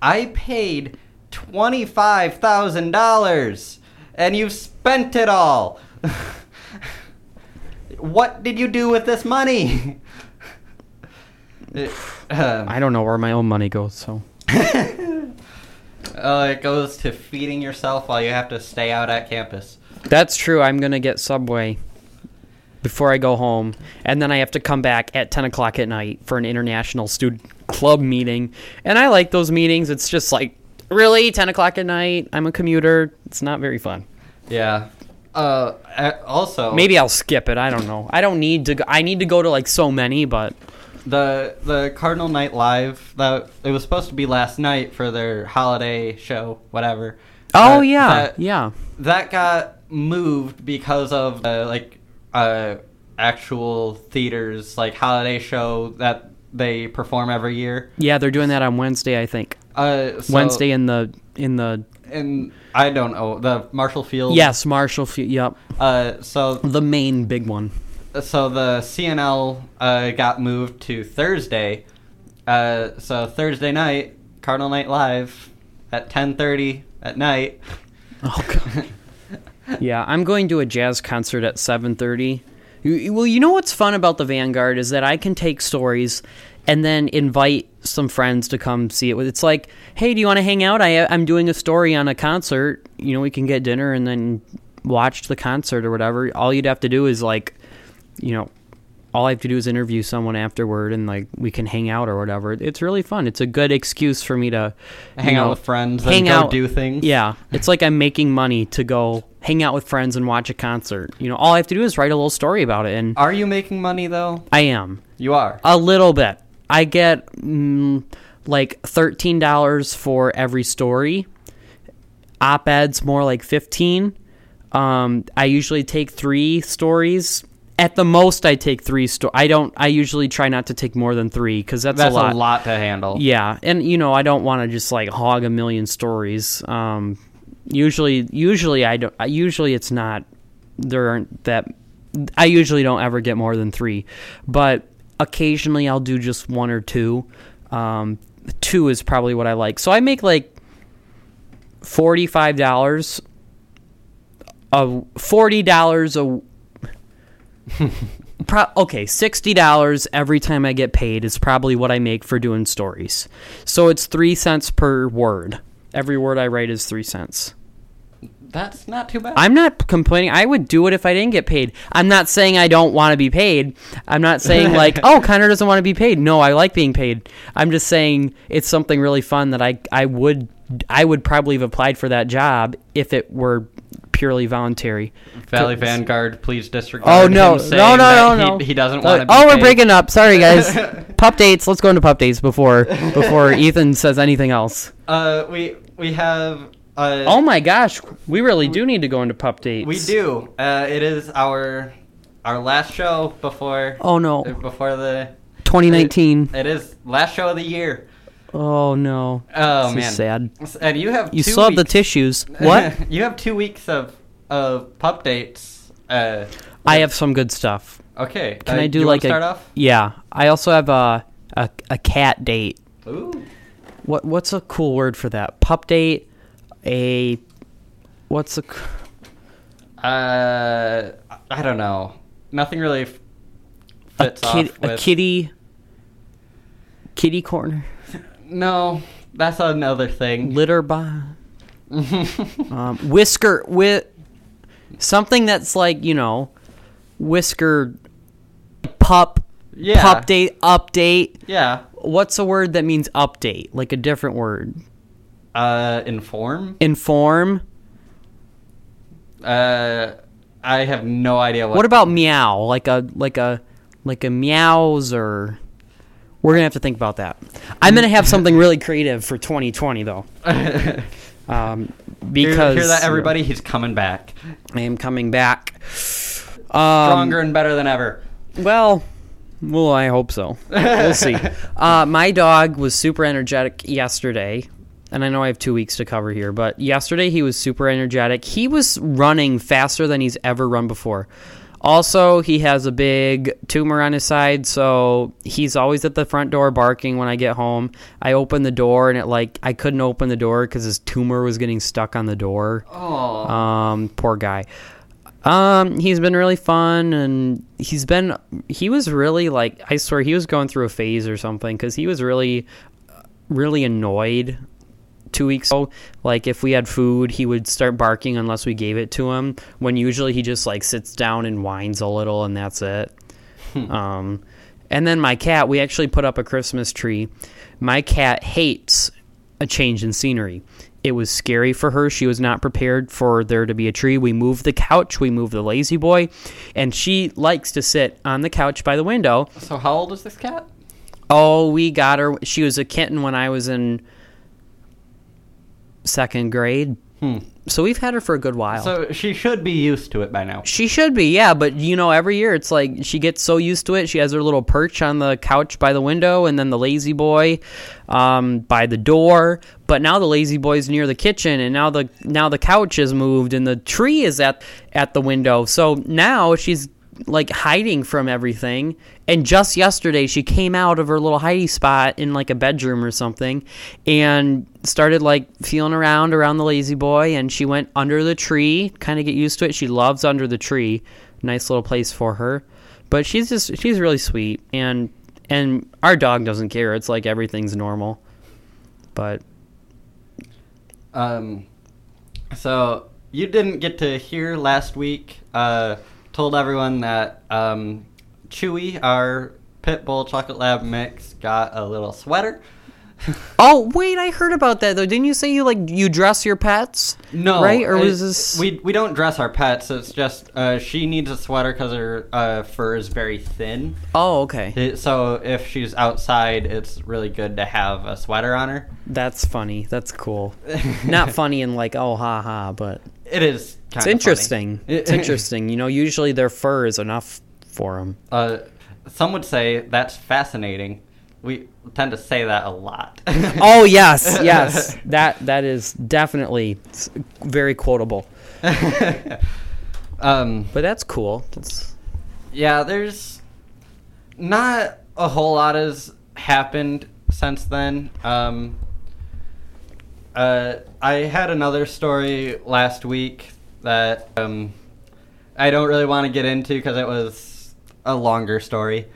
[SPEAKER 1] I paid $25,000 and you've spent it all. what did you do with this money? Um,
[SPEAKER 2] I don't know where my own money goes, so
[SPEAKER 1] uh, it goes to feeding yourself while you have to stay out at campus.
[SPEAKER 2] That's true. I'm gonna get Subway before I go home, and then I have to come back at 10 o'clock at night for an international student club meeting. And I like those meetings. It's just like, really, 10 o'clock at night. I'm a commuter. It's not very fun.
[SPEAKER 1] Yeah. Uh, also,
[SPEAKER 2] Maybe I'll skip it. I don't know. I don't need to. Go, I need to go to like so many, but
[SPEAKER 1] the the Cardinal Night Live that it was supposed to be last night for their holiday show, whatever.
[SPEAKER 2] oh yeah,
[SPEAKER 1] that-
[SPEAKER 2] yeah.
[SPEAKER 1] that got moved because of uh, like uh actual theaters like holiday show that they perform every year.
[SPEAKER 2] Yeah, they're doing that on Wednesday, I think.
[SPEAKER 1] Uh, so-
[SPEAKER 2] Wednesday in the in the
[SPEAKER 1] and I don't know the Marshall Field.
[SPEAKER 2] yes, Marshall. Field. yep,
[SPEAKER 1] Uh, so
[SPEAKER 2] the main big one.
[SPEAKER 1] so the CNL uh, got moved to Thursday. Uh, so Thursday night, Cardinal Night Live at 10:30 at night.
[SPEAKER 2] Oh god. yeah, I'm going to a jazz concert at 7:30. Well, you know what's fun about the Vanguard is that I can take stories and then invite some friends to come see it. It's like, hey, do you want to hang out? I, I'm doing a story on a concert. You know, we can get dinner and then watch the concert or whatever. All you'd have to do is like, you know, all I have to do is interview someone afterward and like we can hang out or whatever. It's really fun. It's a good excuse for me to
[SPEAKER 1] Hang out with friends
[SPEAKER 2] hang
[SPEAKER 1] and go
[SPEAKER 2] out,
[SPEAKER 1] do things.
[SPEAKER 2] Yeah, it's like I'm making money to go hang out with friends and watch a concert. You know, all I have to do is write a little story about it, and
[SPEAKER 1] Are you making money though?
[SPEAKER 2] I am
[SPEAKER 1] You are.
[SPEAKER 2] a little bit. I get mm, like thirteen dollars for every story. Op-eds more like fifteen. Um, I usually take three stories. At the most, I take three. stories. I don't. I usually try not to take more than three because that's,
[SPEAKER 1] That's
[SPEAKER 2] a lot.
[SPEAKER 1] to handle.
[SPEAKER 2] Yeah, and you know, I don't want to just like hog a million stories. Um, usually, usually I don't. Usually, it's not. There aren't that. I usually don't ever get more than three, but occasionally I'll do just one or two. Um, two is probably what I like. So I make like forty-five dollars. A forty dollars a Pro- okay, sixty dollars every time I get paid is probably what I make for doing stories. So it's three cents per word. Every word I write is three cents.
[SPEAKER 1] That's not too bad.
[SPEAKER 2] I'm not complaining. I would do it if I didn't get paid. I'm not saying I don't want to be paid. I'm not saying like, oh, Connor doesn't want to be paid. No, I like being paid. I'm just saying it's something really fun that I I would I would probably have applied for that job if it were purely voluntary.
[SPEAKER 1] Valley Vanguard, please disregard.
[SPEAKER 2] Oh no,
[SPEAKER 1] him
[SPEAKER 2] no, no, no, no.
[SPEAKER 1] He, he doesn't want to.
[SPEAKER 2] oh, we're breaking up. Sorry, guys. pup dates. Let's go into pup dates before before Ethan says anything else.
[SPEAKER 1] Uh, we we have. Uh,
[SPEAKER 2] Oh my gosh, we really do need to go into pup dates.
[SPEAKER 1] we do. Uh, it is our our last show before.
[SPEAKER 2] Oh no,
[SPEAKER 1] Before the
[SPEAKER 2] 2019.
[SPEAKER 1] It is last show of the year.
[SPEAKER 2] Oh no.
[SPEAKER 1] Oh
[SPEAKER 2] This is
[SPEAKER 1] man,
[SPEAKER 2] sad.
[SPEAKER 1] And you have
[SPEAKER 2] You
[SPEAKER 1] two
[SPEAKER 2] still have the tissues. What?
[SPEAKER 1] you have two weeks of of pup dates. Uh,
[SPEAKER 2] I have some good stuff.
[SPEAKER 1] Okay.
[SPEAKER 2] Can
[SPEAKER 1] uh,
[SPEAKER 2] I do
[SPEAKER 1] you
[SPEAKER 2] like
[SPEAKER 1] wanna
[SPEAKER 2] a
[SPEAKER 1] start off?
[SPEAKER 2] Yeah, I also have a a, a cat date.
[SPEAKER 1] Ooh.
[SPEAKER 2] What what's a cool word for that? Pup date. A what's a
[SPEAKER 1] Uh, I don't know. Nothing really f-
[SPEAKER 2] a,
[SPEAKER 1] fits
[SPEAKER 2] kid,
[SPEAKER 1] off
[SPEAKER 2] a kitty Kitty corner.
[SPEAKER 1] No, that's another thing.
[SPEAKER 2] Litter box. um, whisker with something that's like you know, whisker pup.
[SPEAKER 1] Yeah.
[SPEAKER 2] Pup date update.
[SPEAKER 1] Yeah.
[SPEAKER 2] What's a word that means update? Like a different word.
[SPEAKER 1] Uh, inform.
[SPEAKER 2] Inform.
[SPEAKER 1] Uh, I have no idea what.
[SPEAKER 2] What about meow? Like a like a like a meows or we're gonna have to think about that. I'm gonna have something really creative for 2020 though. Um,
[SPEAKER 1] Hear-
[SPEAKER 2] because
[SPEAKER 1] hear that, everybody? He's coming back,
[SPEAKER 2] I am coming back. Um,
[SPEAKER 1] stronger and better than ever.
[SPEAKER 2] Well, well, I hope so. We'll see. Uh, my dog was super energetic yesterday, and I know I have two weeks to cover here, but yesterday he was super energetic. He was running faster than he's ever run before. Also, he has a big tumor on his side, so he's always at the front door barking when I get home. I open the door, and it like I couldn't open the door because his tumor was getting stuck on the door.
[SPEAKER 1] Oh,
[SPEAKER 2] Um, poor guy. Um, he's been really fun, and he's been. He was really like I swear he was going through a phase or something because he was really, really annoyed. Two weeks ago, like if we had food, he would start barking unless we gave it to him. When usually he just like sits down and whines a little, and that's it. Um, and then my cat, we actually put up a Christmas tree. My cat hates a change in scenery. It was scary for her. She was not prepared for there to be a tree. We moved the couch, we moved the lazy boy, and she likes to sit on the couch by the window.
[SPEAKER 1] so how old is this cat?
[SPEAKER 2] Oh, we got her. She was a kitten when I was in second grade. So we've had her for a good while.
[SPEAKER 1] So she should be used to it by now.
[SPEAKER 2] She should be, yeah, but you know, every year it's like she gets so used to it. She has her little perch on the couch by the window, and then the lazy boy um, by the door. But now the lazy boy's near the kitchen, and now the now the couch is moved, and the tree is at at the window. So now she's like hiding from everything. And just yesterday, she came out of her little hidey spot in like a bedroom or something, and started like feeling around around the lazy boy. And she went under the tree, kind of get used to it. She loves under the tree. Nice little place for her. But she's just she's really sweet, and and our dog doesn't care. It's like everything's normal. But
[SPEAKER 1] Um, so you didn't get to hear last week. Uh, told everyone that um, Chewy, our pit bull chocolate lab mix, got a little sweater.
[SPEAKER 2] oh wait, I heard about that though. Didn't you say you like you dress your pets?
[SPEAKER 1] No,
[SPEAKER 2] right? Or
[SPEAKER 1] it-
[SPEAKER 2] was this?
[SPEAKER 1] We we don't dress our pets. It's just uh, she needs a sweater because her uh, fur is very thin.
[SPEAKER 2] oh, okay.
[SPEAKER 1] It, so if she's outside, it's really good to have a sweater on her.
[SPEAKER 2] That's funny. That's cool. Not funny and like oh ha ha, but
[SPEAKER 1] It is. Kind
[SPEAKER 2] it's interesting.
[SPEAKER 1] Funny.
[SPEAKER 2] it's interesting. You know, usually their fur is enough for them.
[SPEAKER 1] Uh, some would say that's fascinating. We tend to say that a lot.
[SPEAKER 2] Oh yes, yes. That that is definitely very quotable.
[SPEAKER 1] um,
[SPEAKER 2] But that's cool. That's
[SPEAKER 1] yeah, there's not a whole lot has happened since then. Um, uh, I had another story last week that um, I don't really want to get into because it was a longer story.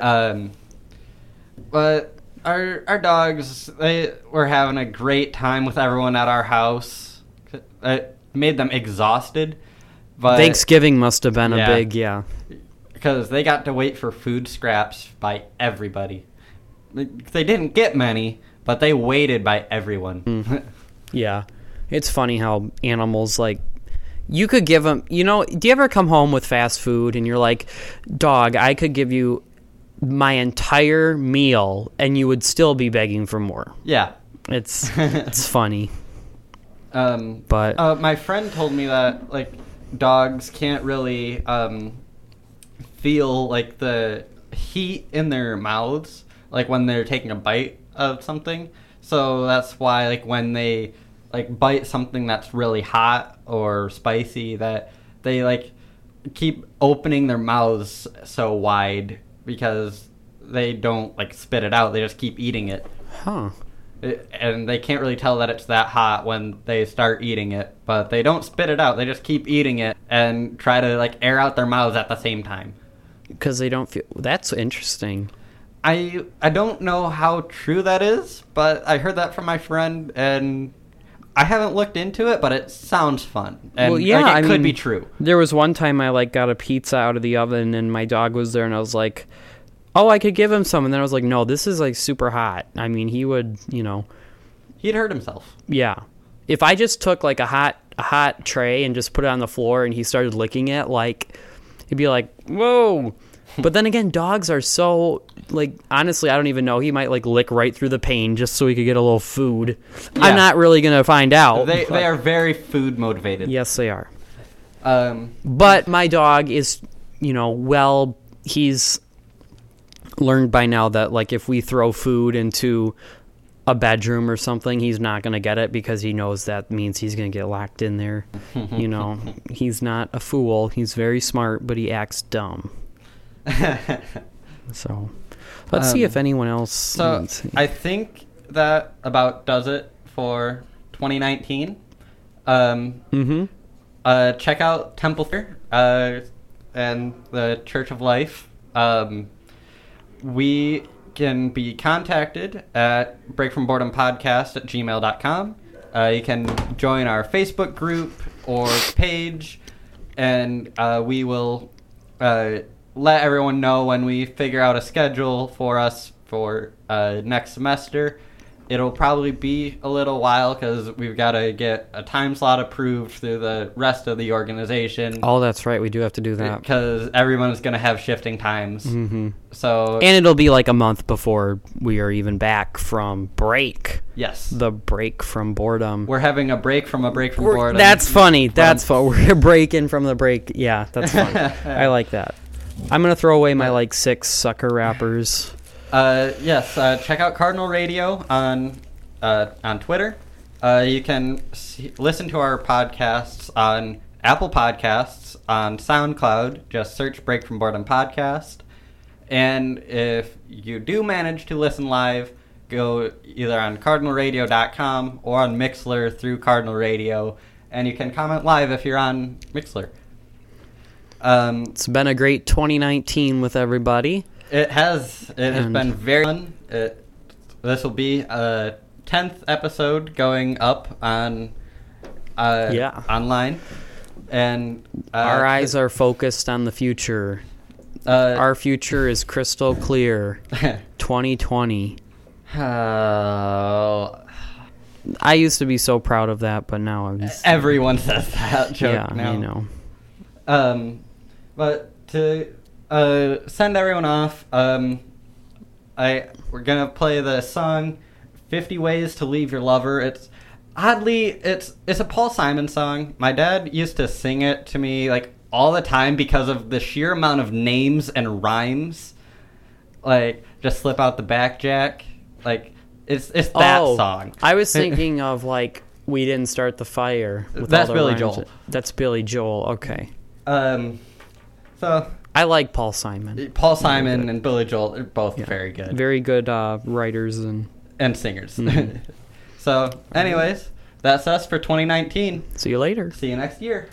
[SPEAKER 1] Um, but our our dogs they were having a great time with everyone at our house. It made them exhausted. But
[SPEAKER 2] Thanksgiving must have been a big yeah.
[SPEAKER 1] because they got to wait for food scraps by everybody. They didn't get many, but they waited by everyone.
[SPEAKER 2] Yeah. It's funny how animals like you could give them, you know, do you ever come home with fast food and you're like, "Dog, I could give you my entire meal and you would still be begging for more."
[SPEAKER 1] yeah.
[SPEAKER 2] It's it's funny.
[SPEAKER 1] Um,
[SPEAKER 2] But
[SPEAKER 1] uh, my friend told me that like dogs can't really um, feel like the heat in their mouths, like when they're taking a bite of something. So that's why like when they like bite something that's really hot or spicy, that they like keep opening their mouths so wide because they don't like spit it out. They just keep eating it.
[SPEAKER 2] huh.
[SPEAKER 1] It- and they can't really tell that it's that hot when they start eating it but they don't spit it out they just keep eating it and try to like air out their mouths at the same time
[SPEAKER 2] Because they don't feel. That's interesting.
[SPEAKER 1] I I don't know how true that is, but I heard that from my friend, and I haven't looked into it, but it sounds fun. And
[SPEAKER 2] well, yeah,
[SPEAKER 1] like, it
[SPEAKER 2] I
[SPEAKER 1] could
[SPEAKER 2] mean,
[SPEAKER 1] be true.
[SPEAKER 2] There was one time I like got a pizza out of the oven and my dog was there and I was like, "Oh, I could give him some." And then I was like, "No, this is like super hot." I mean, he would, you know,
[SPEAKER 1] He'd hurt himself.
[SPEAKER 2] yeah. If I just took like a hot a hot tray and just put it on the floor and he started licking it, like he'd be like, "Whoa." But then again, dogs are so like honestly, I don't even know. He might like lick right through the pane just so he could get a little food.
[SPEAKER 1] Yeah.
[SPEAKER 2] I'm not really gonna find out.
[SPEAKER 1] They
[SPEAKER 2] but-
[SPEAKER 1] they are very food motivated.
[SPEAKER 2] Yes, they are.
[SPEAKER 1] Um.
[SPEAKER 2] But my dog is, you know, well, he's learned by now that like if we throw food into a bedroom or something, he's not going to get it because he knows that means he's going to get locked in there. you know, he's not a fool. He's very smart, but he acts dumb. So, let's see
[SPEAKER 1] Um,
[SPEAKER 2] if anyone else.
[SPEAKER 1] So. I think that about does it for 2019. Um,
[SPEAKER 2] Mhm.
[SPEAKER 1] uh, check out Temple uh, and the Church of Life. Um, we can be contacted at Break from Boredom Podcast at gmail.com. Uh, you can join our Facebook group or page, and uh, we will uh, let everyone know when we figure out a schedule for us for uh, next semester. It'll probably be a little while because we've got to get a time slot approved through the rest of the organization.
[SPEAKER 2] Oh, that's right. We do have to do that.
[SPEAKER 1] Because everyone's going to have shifting times.
[SPEAKER 2] hmm
[SPEAKER 1] So,
[SPEAKER 2] And it'll be like a month before we are even back from break.
[SPEAKER 1] yes.
[SPEAKER 2] The break from boredom.
[SPEAKER 1] We're having a break from a break from
[SPEAKER 2] We're-
[SPEAKER 1] boredom.
[SPEAKER 2] That's funny. That's fun. We're breaking from the break. Yeah, that's fun. I like that. I'm gonna throw away my like six sucker wrappers.
[SPEAKER 1] Uh, yes, uh, check out Cardinal Radio on uh, on Twitter. Uh, you can see, listen to our podcasts on Apple Podcasts, on SoundCloud. Just search Break from Boredom Podcast. And if you do manage to listen live, go either on cardinalradio.com or on Mixlr through Cardinal Radio. And you can comment live if you're on Mixlr. Um,
[SPEAKER 2] It's been a great 2019 with everybody.
[SPEAKER 1] it has. It has
[SPEAKER 2] And-
[SPEAKER 1] been very fun. It, this will be a tenth episode going up on. Uh,
[SPEAKER 2] Yeah.
[SPEAKER 1] Online, and uh,
[SPEAKER 2] Our eyes are focused on the future.
[SPEAKER 1] Uh,
[SPEAKER 2] Our future is crystal clear. 2020.
[SPEAKER 1] oh,
[SPEAKER 2] I used to be so proud of that, but now I'm just,
[SPEAKER 1] everyone says that joke
[SPEAKER 2] yeah,
[SPEAKER 1] now.
[SPEAKER 2] you know.
[SPEAKER 1] Um, but to uh, send everyone off, um, I we're gonna play the song "50 Ways to Leave Your Lover." It's oddly it's it's a Paul Simon song. My dad used to sing it to me like all the time because of the sheer amount of names and rhymes. Like just slip out the back jack. Like it's it's that
[SPEAKER 2] oh,
[SPEAKER 1] song.
[SPEAKER 2] I was thinking of like we didn't start the fire. with
[SPEAKER 1] That's Billy
[SPEAKER 2] rhymes.
[SPEAKER 1] Joel.
[SPEAKER 2] That's Billy Joel. Okay,
[SPEAKER 1] Um, so
[SPEAKER 2] I like Paul Simon.
[SPEAKER 1] Paul Simon and Billy Joel are both
[SPEAKER 2] Yeah.
[SPEAKER 1] very good.
[SPEAKER 2] Very good uh, writers and
[SPEAKER 1] and singers.
[SPEAKER 2] Mhm.
[SPEAKER 1] so, anyways, that's us for 2019.
[SPEAKER 2] see you later.
[SPEAKER 1] See you next year.